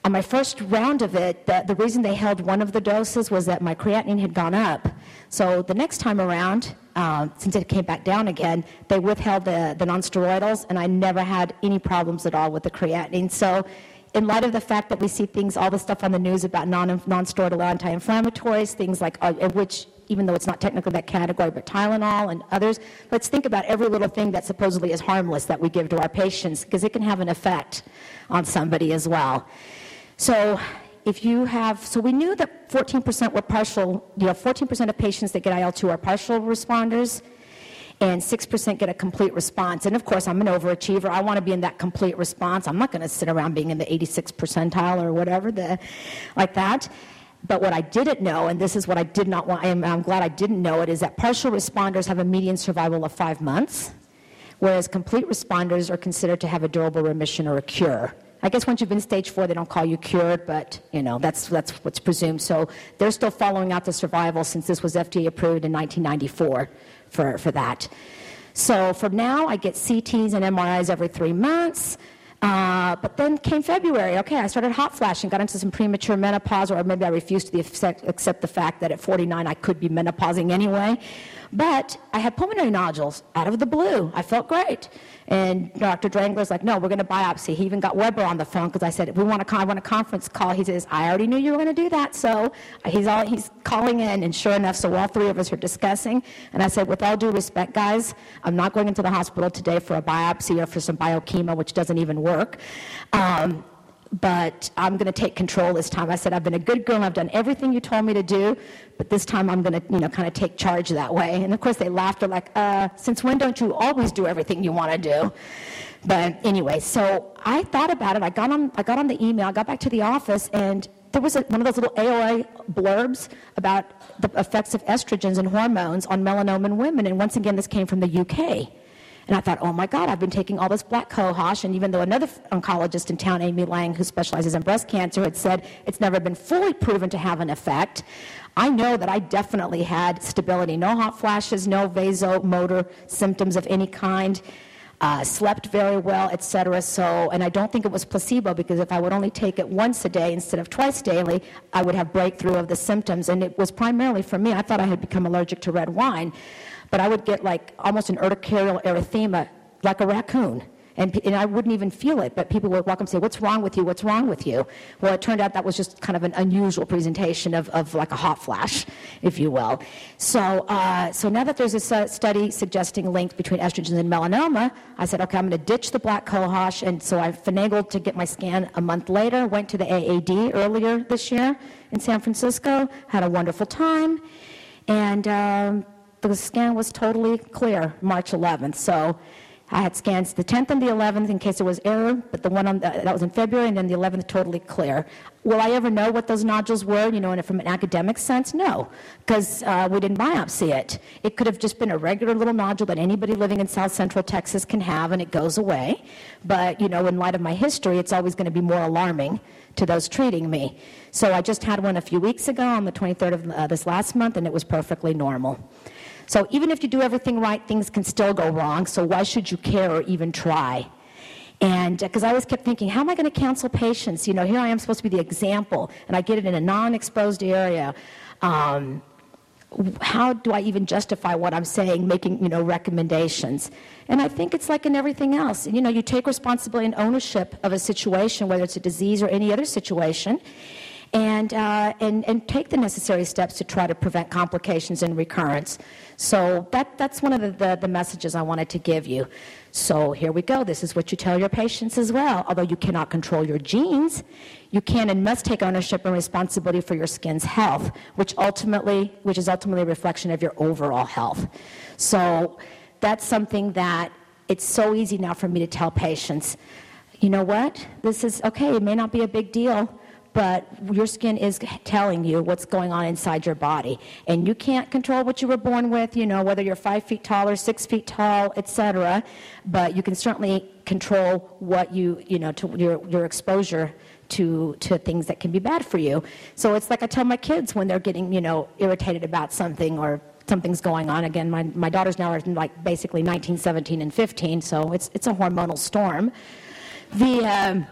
on my first round of it, the, the, reason they held one of the doses was that my creatinine had gone up. So the next time around, uh, since it came back down again, they withheld the, the nonsteroidals, and I never had any problems at all with the creatinine. So, in light of the fact that we see things, all the stuff on the news about non nonsteroidal anti-inflammatories, things like uh, which even though it's not technically that category, but Tylenol and others. Let's think about every little thing that supposedly is harmless that we give to our patients, because it can have an effect on somebody as well. So if you have, so we knew that 14% were partial, you know, 14% of patients that get IL-2 are partial responders, and 6% get a complete response. And of course, I'm an overachiever. I want to be in that complete response. I'm not going to sit around being in the 86 percentile or whatever, the, like that. But what I didn't know, and this is what I did not want, I'm, I'm glad I didn't know it, is that partial responders have a median survival of five months, whereas complete responders are considered to have a durable remission or a cure. I guess once you've been stage four, they don't call you cured, but you know that's that's what's presumed. So they're still following out the survival since this was FDA approved in 1994 for for that. So for now, I get CTs and MRIs every three months. Uh, but then came February. Okay, I started hot flashing, got into some premature menopause, or maybe I refused to accept, accept the fact that at 49 I could be menopausing anyway. But I had pulmonary nodules out of the blue. I felt great. And Dr. Drangler's like, no, we're going to biopsy. He even got Weber on the phone because I said, we want a, I want a conference call. He says, I already knew you were going to do that. So he's, all, he's calling in, and sure enough, so all three of us are discussing. And I said, with all due respect, guys, I'm not going into the hospital today for a biopsy or for some biochemo, which doesn't even work. Um, but I'm going to take control this time. I said, I've been a good girl and I've done everything you told me to do, but this time I'm going to, you know, kind of take charge that way. And of course they laughed. They're like, uh, since when don't you always do everything you want to do? But anyway, so I thought about it. I got on, I got on the email, I got back to the office, and there was a, one of those little AOA blurbs about the effects of estrogens and hormones on melanoma in women. And once again, this came from the UK. And I thought, oh my God, I've been taking all this black cohosh. And even though another oncologist in town, Amy Lang, who specializes in breast cancer, had said it's never been fully proven to have an effect, I know that I definitely had stability. No hot flashes, no vasomotor symptoms of any kind. Uh, slept very well, etc. So, and I don't think it was placebo because if I would only take it once a day instead of twice daily, I would have breakthrough of the symptoms. And it was primarily for me. I thought I had become allergic to red wine but I would get like almost an urticarial erythema, like a raccoon. And, and, I wouldn't even feel it, but people would walk up and say, What's wrong with you? What's wrong with you? Well, it turned out that was just kind of an unusual presentation of, of like a hot flash, if you will. So, uh, so now that there's a study suggesting a link between estrogens and melanoma, I said, Okay, I'm going to ditch the black cohosh. And so I finagled to get my scan a month later, went to the AAD earlier this year in San Francisco, had a wonderful time. And um, the scan was totally clear March 11th. So I had scans the 10th and the 11th in case there was error, but the one on the, that was in February, and then the 11th totally clear. Will I ever know what those nodules were? You know, and from an academic sense, no, because uh, we didn't biopsy it. It could have just been a regular little nodule that anybody living in South Central Texas can have, and it goes away. But you know, in light of my history, it's always going to be more alarming to those treating me. So I just had one a few weeks ago on the 23rd of uh, this last month, and it was perfectly normal. So even if you do everything right, things can still go wrong. So why should you care or even try? And because uh, I always kept thinking, how am I going to counsel patients? You know, here I am supposed to be the example, and I get it in a non-exposed area. Um, how do I even justify what I'm saying, making you know recommendations? And I think it's like in everything else. You know, you take responsibility and ownership of a situation, whether it's a disease or any other situation, and, uh, and, and take the necessary steps to try to prevent complications and recurrence. So that, that's one of the, the, the, messages I wanted to give you. So here we go. This is what you tell your patients as well. Although you cannot control your genes, you can and must take ownership and responsibility for your skin's health, which ultimately, which is ultimately a reflection of your overall health. So that's something that it's so easy now for me to tell patients, you know what? This is okay. It may not be a big deal but your skin is telling you what's going on inside your body. And you can't control what you were born with, you know, whether you're five feet tall or six feet tall, etc. But you can certainly control what you, you know, to your, your exposure to, to things that can be bad for you. So it's like I tell my kids when they're getting, you know, irritated about something or something's going on. Again, my, my daughters now are like basically 19, 17, and 15, so it's, it's a hormonal storm. The, um,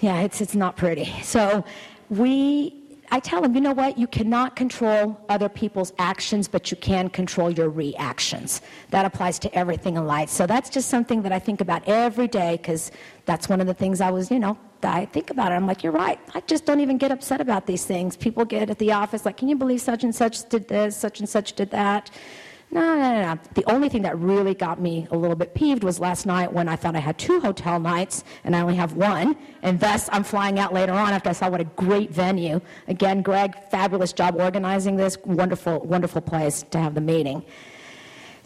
yeah, it's, it's not pretty. So we, I tell them, you know what? You cannot control other people's actions, but you can control your reactions. That applies to everything in life. So that's just something that I think about every day because that's one of the things I was, you know, I think about it. I'm like, you're right. I just don't even get upset about these things. People get at the office like, can you believe such and such did this, such and such did that? No, no, no, no. The only thing that really got me a little bit peeved was last night when I thought I had two hotel nights and I only have one, and thus I'm flying out later on after I saw what a great venue. Again, Greg, fabulous job organizing this. Wonderful, wonderful place to have the meeting.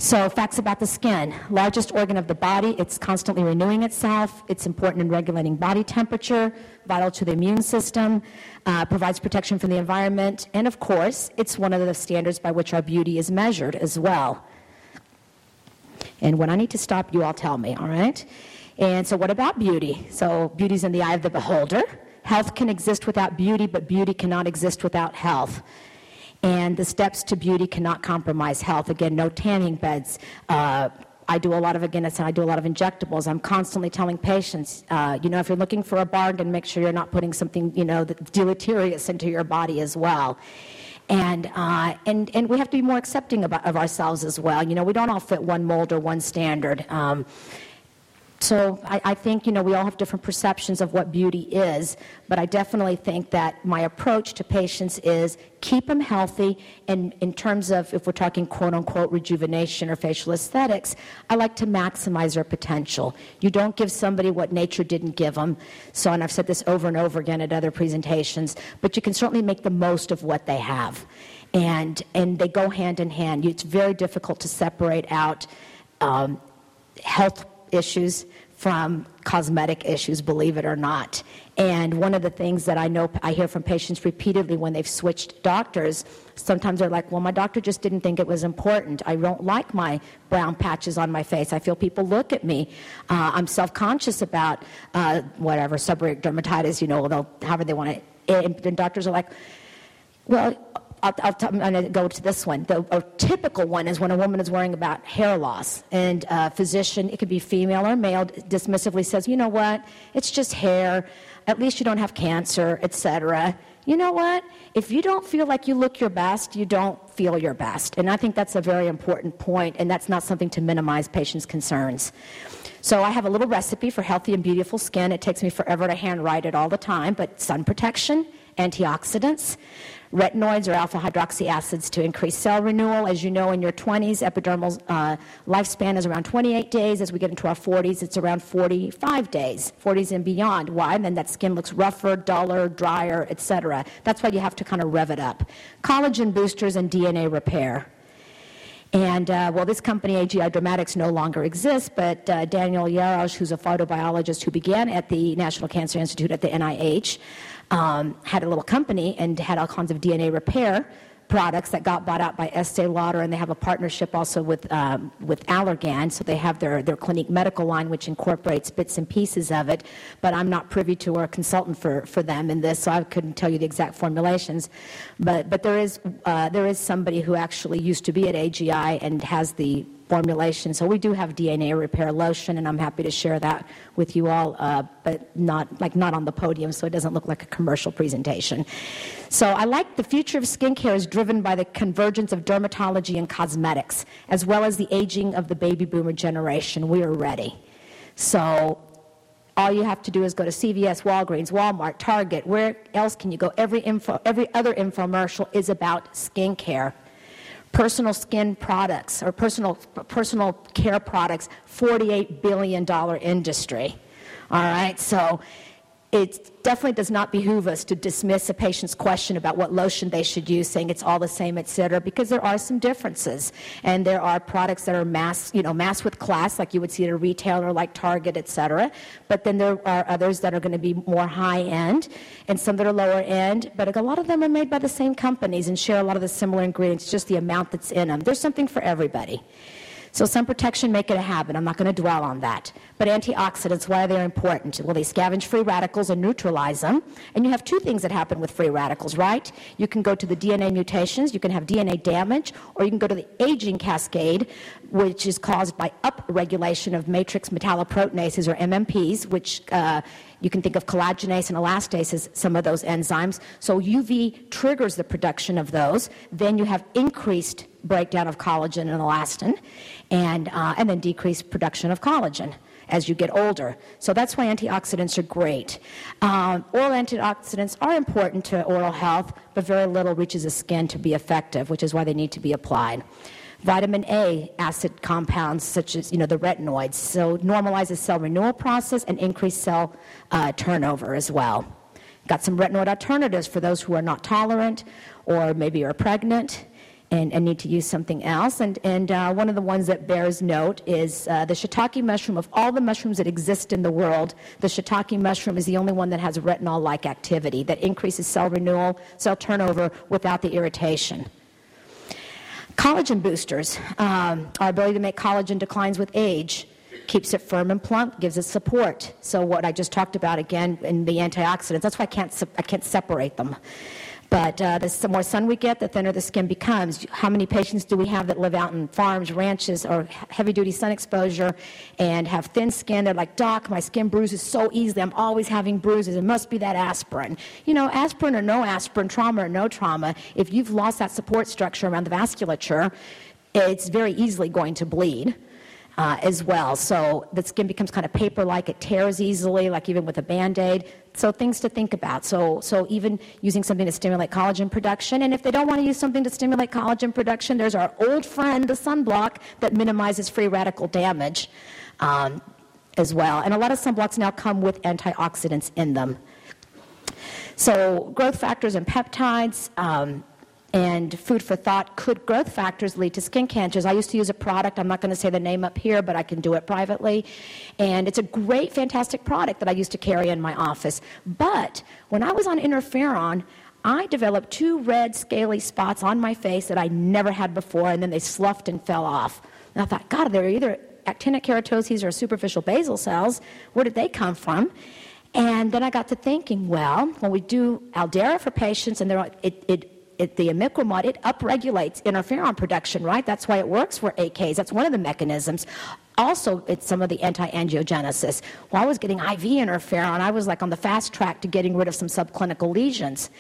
So, facts about the skin. Largest organ of the body, it's constantly renewing itself. It's important in regulating body temperature, vital to the immune system, uh, provides protection from the environment, and of course, it's one of the standards by which our beauty is measured as well. And when I need to stop, you all tell me, all right? And so, what about beauty? So, beauty's in the eye of the beholder. Health can exist without beauty, but beauty cannot exist without health and the steps to beauty cannot compromise health. Again, no tanning beds, uh, I do a lot of, again, I do a lot of injectables. I'm constantly telling patients, uh, you know, if you're looking for a bargain, make sure you're not putting something, you know, that's deleterious into your body as well. And, uh, and, and we have to be more accepting of, of, ourselves as well. You know, we don't all fit one mold or one standard. Um, so I, I, think, you know, we all have different perceptions of what beauty is, but I definitely think that my approach to patients is keep them healthy. And in terms of, if we're talking quote unquote rejuvenation or facial aesthetics, I like to maximize their potential. You don't give somebody what nature didn't give them. So, and I've said this over and over again at other presentations, but you can certainly make the most of what they have. And, and they go hand in hand. It's very difficult to separate out um, health issues from cosmetic issues, believe it or not. And one of the things that I know I hear from patients repeatedly when they've switched doctors, sometimes they're like, well, my doctor just didn't think it was important. I don't like my brown patches on my face. I feel people look at me. Uh, I'm self conscious about uh, whatever, seborrheic dermatitis, you know, however they want to. And doctors are like, well, I'll, go to this one. The a typical one is when a woman is worrying about hair loss, and a physician, it could be female or male, dismissively says, "You know what? It's just hair. At least you don't have cancer, etc." You know what? If you don't feel like you look your best, you don't feel your best. And I think that's a very important point, and that's not something to minimize patients' concerns. So I have a little recipe for healthy and beautiful skin. It takes me forever to handwrite it all the time, but sun protection, antioxidants, retinoids or alpha hydroxy acids to increase cell renewal. As you know, in your 20s, epidermal uh, lifespan is around 28 days. As we get into our 40s, it's around 45 days, 40s and beyond. Why? And then that skin looks rougher, duller, drier, etc. That's why you have to kind of rev it up. Collagen boosters and DNA repair. And uh, well, this company, AGI Dermatics, no longer exists, but uh, Daniel Yarosh, who's a photobiologist who began at the National Cancer Institute at the NIH, um, had a little company and had all kinds of DNA repair products that got bought out by Estee Lauder, and they have a partnership also with um, with Allergan. So they have their their Clinique Medical line, which incorporates bits and pieces of it. But I'm not privy to or a consultant for for them in this, so I couldn't tell you the exact formulations. But but there is uh, there is somebody who actually used to be at AGI and has the formulation. So we do have DNA repair lotion, and I'm happy to share that with you all, uh, but not like not on the podium, so it doesn't look like a commercial presentation. So I like the future of skincare is driven by the convergence of dermatology and cosmetics, as well as the aging of the baby boomer generation. We are ready. So all you have to do is go to CVS, Walgreens, Walmart, Target. Where else can you go? Every info, every other infomercial is about skincare personal skin products or personal, personal care products, $48 billion industry. All right, so it definitely does not behoove us to dismiss a patient's question about what lotion they should use, saying it's all the same, et cetera, because there are some differences. And there are products that are mass, you know, mass with class, like you would see at a retailer like Target, et cetera. But then there are others that are going to be more high end and some that are lower end. But a lot of them are made by the same companies and share a lot of the similar ingredients, just the amount that's in them. There's something for everybody. So sun protection, make it a habit. I'm not going to dwell on that. But antioxidants, why are they important? Well, they scavenge free radicals and neutralize them. And you have two things that happen with free radicals, right? You can go to the DNA mutations, you can have DNA damage, or you can go to the aging cascade, which is caused by upregulation of matrix metalloproteinases or MMPs, which uh, you can think of collagenase and elastase as some of those enzymes. So UV triggers the production of those. Then you have increased breakdown of collagen and elastin and, uh, and then decrease production of collagen as you get older. So that's why antioxidants are great. Um, oral antioxidants are important to oral health, but very little reaches the skin to be effective, which is why they need to be applied. Vitamin A acid compounds, such as you know the retinoids, so normalizes cell renewal process and increase cell uh, turnover as well. Got some retinoid alternatives for those who are not tolerant or maybe are pregnant and, and need to use something else. And, and uh, one of the ones that bears note is uh, the shiitake mushroom. Of all the mushrooms that exist in the world, the shiitake mushroom is the only one that has retinol like activity that increases cell renewal, cell turnover without the irritation. Collagen boosters. Um, our ability to make collagen declines with age keeps it firm and plump, gives it support. So what I just talked about again in the antioxidants, that's why I can't, I can't separate them. But uh, the more sun we get, the thinner the skin becomes. How many patients do we have that live out in farms, ranches, or heavy duty sun exposure and have thin skin? They're like, Doc, my skin bruises so easily. I'm always having bruises. It must be that aspirin. You know, aspirin or no aspirin, trauma or no trauma, if you've lost that support structure around the vasculature, it's very easily going to bleed uh, as well. So the skin becomes kind of paper like, it tears easily, like even with a band aid. So things to think about. So, so even using something to stimulate collagen production. And if they don't want to use something to stimulate collagen production, there's our old friend, the sunblock, that minimizes free radical damage um, as well. And a lot of sunblocks now come with antioxidants in them. So, growth factors and peptides. Um, and food for thought could growth factors lead to skin cancers. I used to use a product i'm not going to say the name up here but i can do it privately. And it's a great fantastic product that i used to carry in my office. But when i was on interferon i developed two red scaly spots on my face that i never had before and then they sloughed and fell off. And i thought god they're either actinic keratoses or superficial basal cells. Where did they come from? And then i got to thinking well when we do Aldara for patients and it, it it, the imiquimod, it upregulates interferon production, right? That's why it works for AKs. That's one of the mechanisms. Also, it's some of the anti-angiogenesis. Well, I was getting IV interferon, I was like on the fast track to getting rid of some subclinical lesions.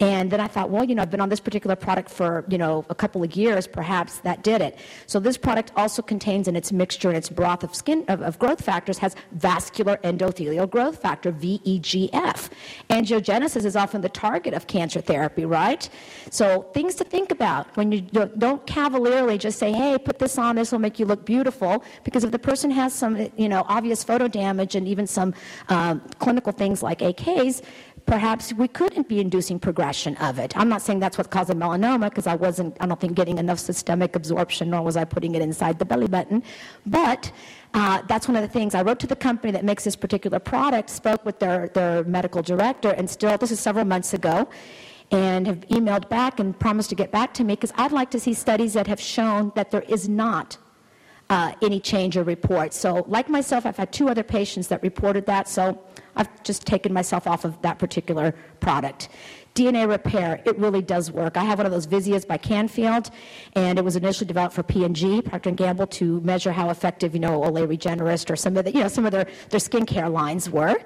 And then I thought, well, you know, I've been on this particular product for, you know, a couple of years, perhaps that did it. So this product also contains in its mixture, in its broth of skin, of, of growth factors, has vascular endothelial growth factor, VEGF. Angiogenesis is often the target of cancer therapy, right? So things to think about when you don't cavalierly just say, hey, put this on, this will make you look beautiful, because if the person has some, you know, obvious photo damage and even some um, clinical things like AKs, perhaps we couldn't be inducing progression of it. I'm not saying that's what caused the melanoma because I wasn't, I don't think, getting enough systemic absorption, nor was I putting it inside the belly button. But uh, that's one of the things. I wrote to the company that makes this particular product, spoke with their, their medical director, and still, this is several months ago, and have emailed back and promised to get back to me because I'd like to see studies that have shown that there is not uh, any change or report. So, like myself, I've had two other patients that reported that, so I've just taken myself off of that particular product. DNA repair, it really does work. I have one of those Visias by Canfield, and it was initially developed for P&G, Procter & Gamble, to measure how effective, you know, Olay Regenerist or some of the, you know, some of their, their skincare lines were.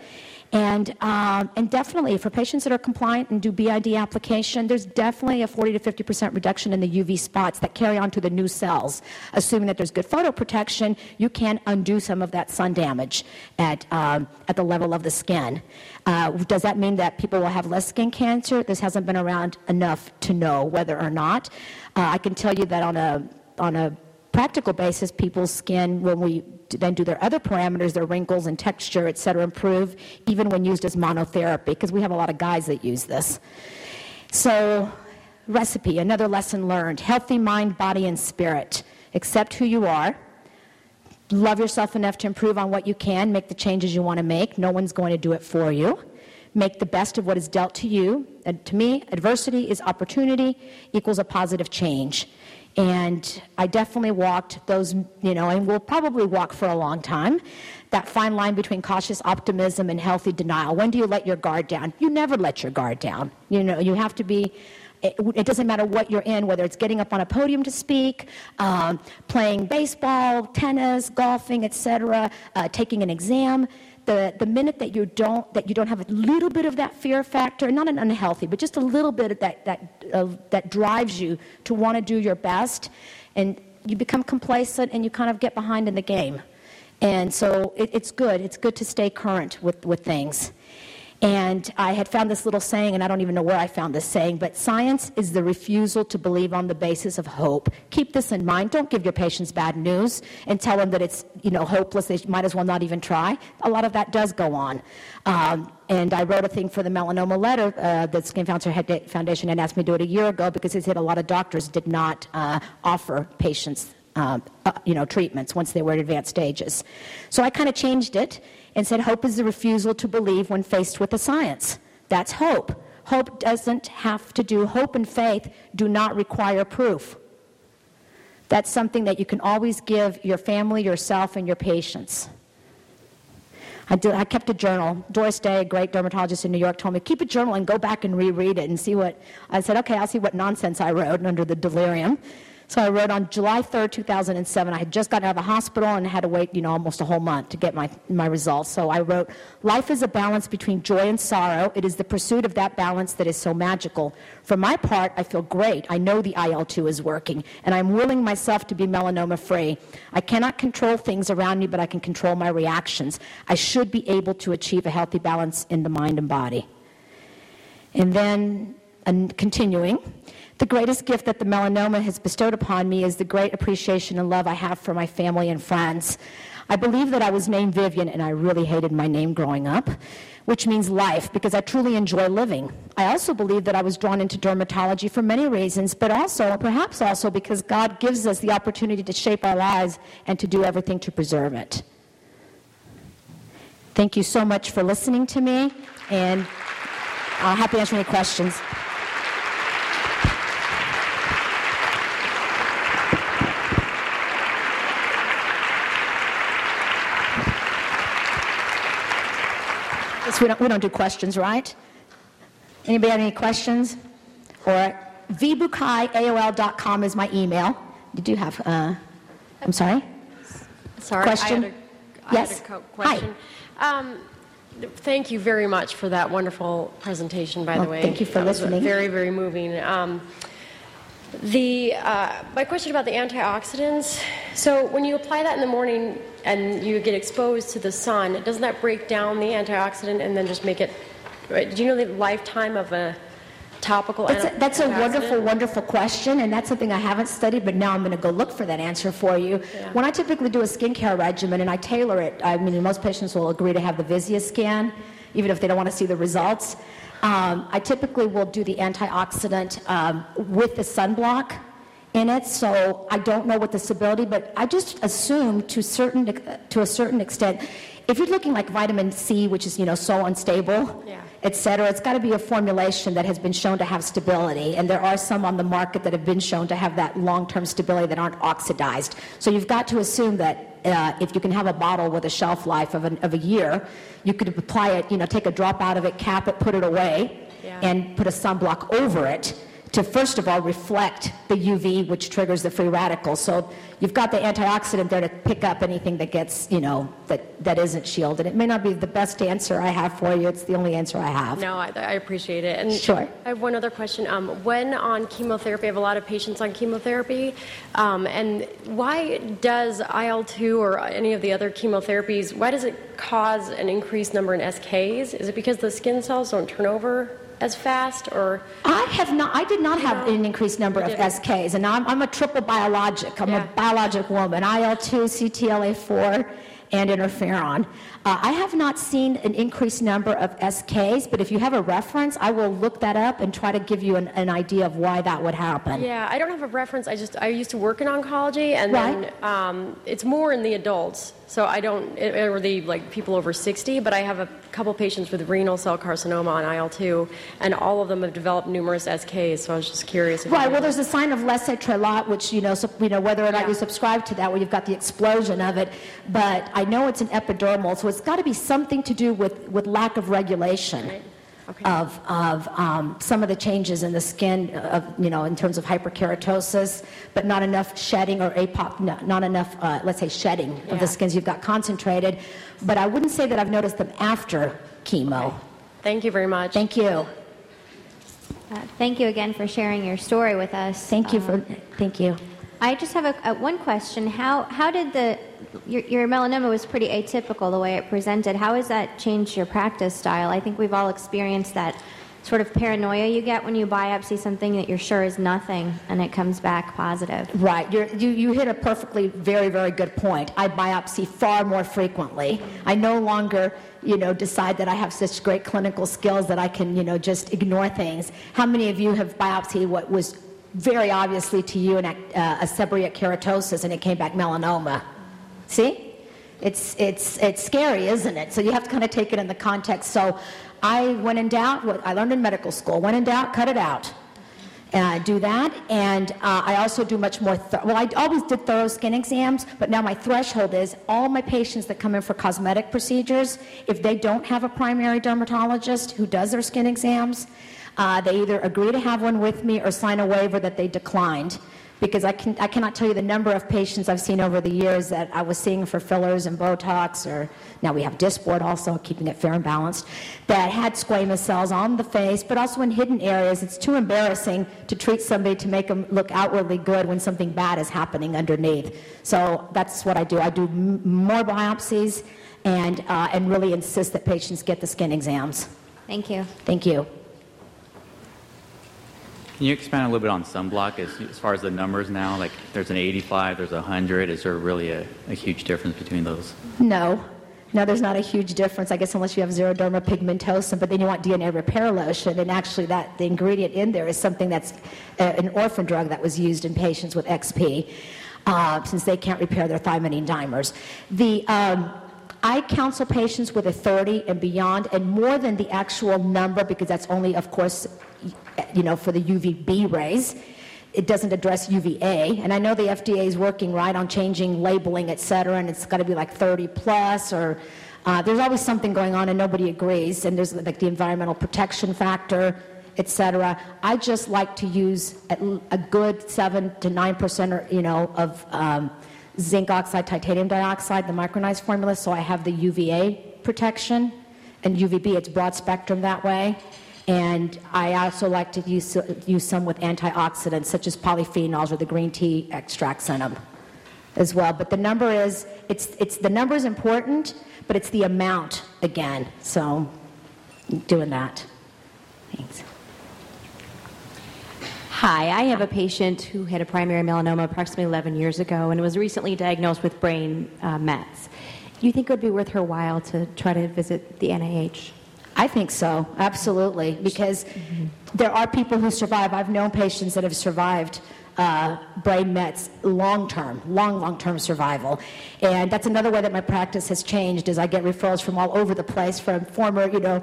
And, um, and definitely for patients that are compliant and do BID application, there's definitely a 40 to 50% reduction in the UV spots that carry on to the new cells. Assuming that there's good photo protection, you can undo some of that sun damage at, um, at the level of the skin. Uh, does that mean that people will have less skin cancer? This hasn't been around enough to know whether or not. Uh, I can tell you that on a, on a practical basis, people's skin, when we then do their other parameters, their wrinkles and texture, et cetera, improve, even when used as monotherapy, because we have a lot of guys that use this. So, recipe, another lesson learned healthy mind, body, and spirit. Accept who you are. Love yourself enough to improve on what you can, make the changes you want to make. No one's going to do it for you. Make the best of what is dealt to you. And to me, adversity is opportunity equals a positive change. And I definitely walked those, you know, and will probably walk for a long time, that fine line between cautious optimism and healthy denial. When do you let your guard down? You never let your guard down. You know, you have to be it, it, doesn't matter what you're in, whether it's getting up on a podium to speak, um, playing baseball, tennis, golfing, etc., uh, taking an exam the, the minute that you don't that you don't have a little bit of that fear factor, not an unhealthy, but just a little bit of that that uh, that drives you to want to do your best, and you become complacent and you kind of get behind in the game. And so it, it's good. It's good to stay current with, with things. And I had found this little saying, and I don't even know where I found this saying, but science is the refusal to believe on the basis of hope. Keep this in mind. Don't give your patients bad news and tell them that it's you know hopeless. They might as well not even try. A lot of that does go on. Um, and I wrote a thing for the melanoma letter uh, that Skin Cancer Foundation had asked me to do it a year ago because it said a lot of doctors did not uh, offer patients um, uh, you know, treatments once they were at advanced stages. So I kind of changed it and said hope is the refusal to believe when faced with the science. That's hope. Hope doesn't have to do, hope and faith do not require proof. That's something that you can always give your family, yourself, and your patients. I, did, I kept a journal. Doris Day, a great dermatologist in New York, told me, keep a journal and go back and reread it and see what. I said, okay, I'll see what nonsense I wrote under the delirium. So I wrote on July 3rd, 2007. I had just gotten out of the hospital and had to wait, you know, almost a whole month to get my, my results. So I wrote, Life is a balance between joy and sorrow. It is the pursuit of that balance that is so magical. For my part, I feel great. I know the IL-2 is working, and I'm willing myself to be melanoma free. I cannot control things around me, but I can control my reactions. I should be able to achieve a healthy balance in the mind and body. And then, and continuing, the greatest gift that the melanoma has bestowed upon me is the great appreciation and love I have for my family and friends. I believe that I was named Vivian, and I really hated my name growing up, which means life, because I truly enjoy living. I also believe that I was drawn into dermatology for many reasons, but also, perhaps also, because God gives us the opportunity to shape our lives and to do everything to preserve it. Thank you so much for listening to me, and I'll happy to answer any questions. We don't, we don't do questions, right? Anybody have any questions? Or vbucay.aol.com is my email. You do have, uh, I'm sorry? Sorry, question? I had a, yes. Had a question. Hi. Um, thank you very much for that wonderful presentation, by well, the way. Thank you for that listening. very, very moving. Um, the, uh, my question about the antioxidants. So when you apply that in the morning and you get exposed to the sun, doesn't that break down the antioxidant and then just make it? Right, do you know the lifetime of a topical that's a, that's a wonderful, wonderful question, and that's something I haven't studied, but now I'm going to go look for that answer for you. Yeah. When I typically do a skincare regimen and I tailor it, I mean, most patients will agree to have the Visia scan, even if they don't want to see the results. Um, I typically will do the antioxidant um, with the sunblock in it, so I don't know what the stability, but I just assume to certain to a certain extent, if you're looking like vitamin C, which is you know so unstable, yeah. et cetera, it's got to be a formulation that has been shown to have stability, and there are some on the market that have been shown to have that long-term stability that aren't oxidized. So you've got to assume that uh, if you can have a bottle with a shelf life of, an, of a year, you could apply it, you know, take a drop out of it, cap it, put it away, yeah. and put a sunblock over it to first of all reflect the UV, which triggers the free radicals. So you've got the antioxidant there to pick up anything that gets, you know, that, that isn't shielded. It may not be the best answer I have for you. It's the only answer I have. No, I, I appreciate it. And sure. I have one other question. Um, when on chemotherapy, I have a lot of patients on chemotherapy, um, and why does IL-2 or any of the other chemotherapies, why does it cause an increased number in SKs? Is it because the skin cells don't turn over as fast or i have not i did not have know, an increased number of sks and I'm, I'm, a triple biologic i'm yeah. a biologic woman il-2 ctla4 and interferon uh, I have not seen an increased number of SKs, but if you have a reference, I will look that up and try to give you an, an idea of why that would happen. Yeah, I don't have a reference. I just I used to work in oncology, and right. then um, it's more in the adults. So I don't, or the like people over 60, but I have a couple patients with renal cell carcinoma on IL-2, and all of them have developed numerous SKs. So I was just curious. right. Well, there's a sign of Leser-Trélat which you know, so, you know, whether or not yeah. you subscribe to that, where you've got the explosion of it. But I know it's an epidermal, so it's got to be something to do with, with lack of regulation. Right. Okay. of, of um, some of the changes in the skin, of, you know, in terms of hyperkeratosis, but not enough shedding or apop, not, not enough, uh, let's say, shedding yeah. of the skins. You've got concentrated, but I wouldn't say that I've noticed them after chemo. Okay. Thank you very much. Thank you. Uh, thank you again for sharing your story with us. Thank you for. Um, thank you. I just have a, a, one question. How how did the your, your, melanoma was pretty atypical the way it presented. How has that changed your practice style? I think we've all experienced that sort of paranoia you get when you biopsy something that you're sure is nothing and it comes back positive. Right. You're, you you hit a perfectly very very good point. I biopsy far more frequently. I no longer you know decide that I have such great clinical skills that I can you know just ignore things. How many of you have biopsied what was very obviously to you an, uh, a seborrheic keratosis and it came back melanoma? See? It's, it's, it's scary, isn't it? So you have to kind of take it in the context. So I, when in doubt, what I learned in medical school, when in doubt, cut it out. uh, do that. And uh, I also do much more, th- well, I always did thorough skin exams, but now my threshold is all my patients that come in for cosmetic procedures, if they don't have a primary dermatologist who does their skin exams, uh, they either agree to have one with me or sign a waiver that they declined. Because I, can, I cannot tell you the number of patients I've seen over the years that I was seeing for fillers and Botox, or now we have Dysport also, keeping it fair and balanced, that had squamous cells on the face, but also in hidden areas. It's too embarrassing to treat somebody to make them look outwardly good when something bad is happening underneath. So that's what I do. I do m- more biopsies and, uh, and really insist that patients get the skin exams. Thank you. Thank you. Can you expand a little bit on sunblock as, as far as the numbers now? Like, there's an 85, there's a 100. Is there really a, a huge difference between those? No. No, there's not a huge difference, I guess, unless you have xeroderma pigmentosum, but then you want DNA repair lotion, and actually that, the ingredient in there is something that's uh, an orphan drug that was used in patients with XP, uh, since they can't repair their thymidine dimers. The, um, I counsel patients with a 30 and beyond, and more than the actual number, because that's only, of course, you know, for the UVB rays. It doesn't address UVA, and I know the FDA is working right on changing labeling, et cetera, and it's got to be like 30 plus, or uh, there's always something going on and nobody agrees, and there's like the environmental protection factor, et cetera. I just like to use a good seven to nine percent, or you know, of um, zinc oxide, titanium dioxide, the micronized formula, so I have the UVA protection, and UVB, it's broad spectrum that way. And I also like to use, use some with antioxidants, such as polyphenols or the green tea extracts in them as well. But the number is, it's, it's, the number is important, but it's the amount again. So, doing that. Thanks. Hi, I have a patient who had a primary melanoma approximately 11 years ago and was recently diagnosed with brain uh, mets. Do you think it would be worth her while to try to visit the NIH? I think so, absolutely, because there are people who survive. I've known patients that have survived uh, brain mets long term, long, long term survival. And that's another way that my practice has changed is I get referrals from all over the place from former, you know,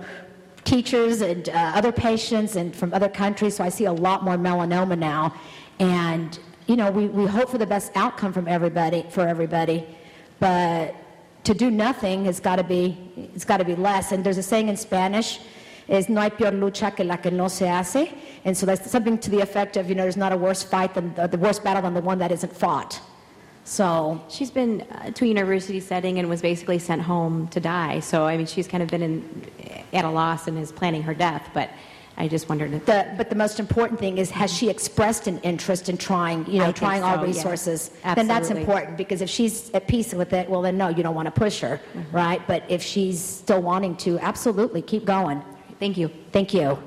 teachers and uh, other patients and from other countries. So I see a lot more melanoma now. And, you know, we, we hope for the best outcome from everybody, for everybody. But to do nothing has got to be it's got to be less and there's a saying in spanish is no hay peor lucha que la que no se hace and so that's something to the effect of you know there's not a worse fight than the, the worst battle than the one that isn't fought so She's been uh, to a university setting and was basically sent home to die. So, I mean, she's kind of been in, at a loss and is planning her death. But I just wondered if the, but the most important thing is has she expressed an interest in trying you know I trying all so, yes. resources then that's important because if she's at peace with it well then no you don't want to push her Mm-hmm. right but if she's still wanting to absolutely keep going Thank you. thank you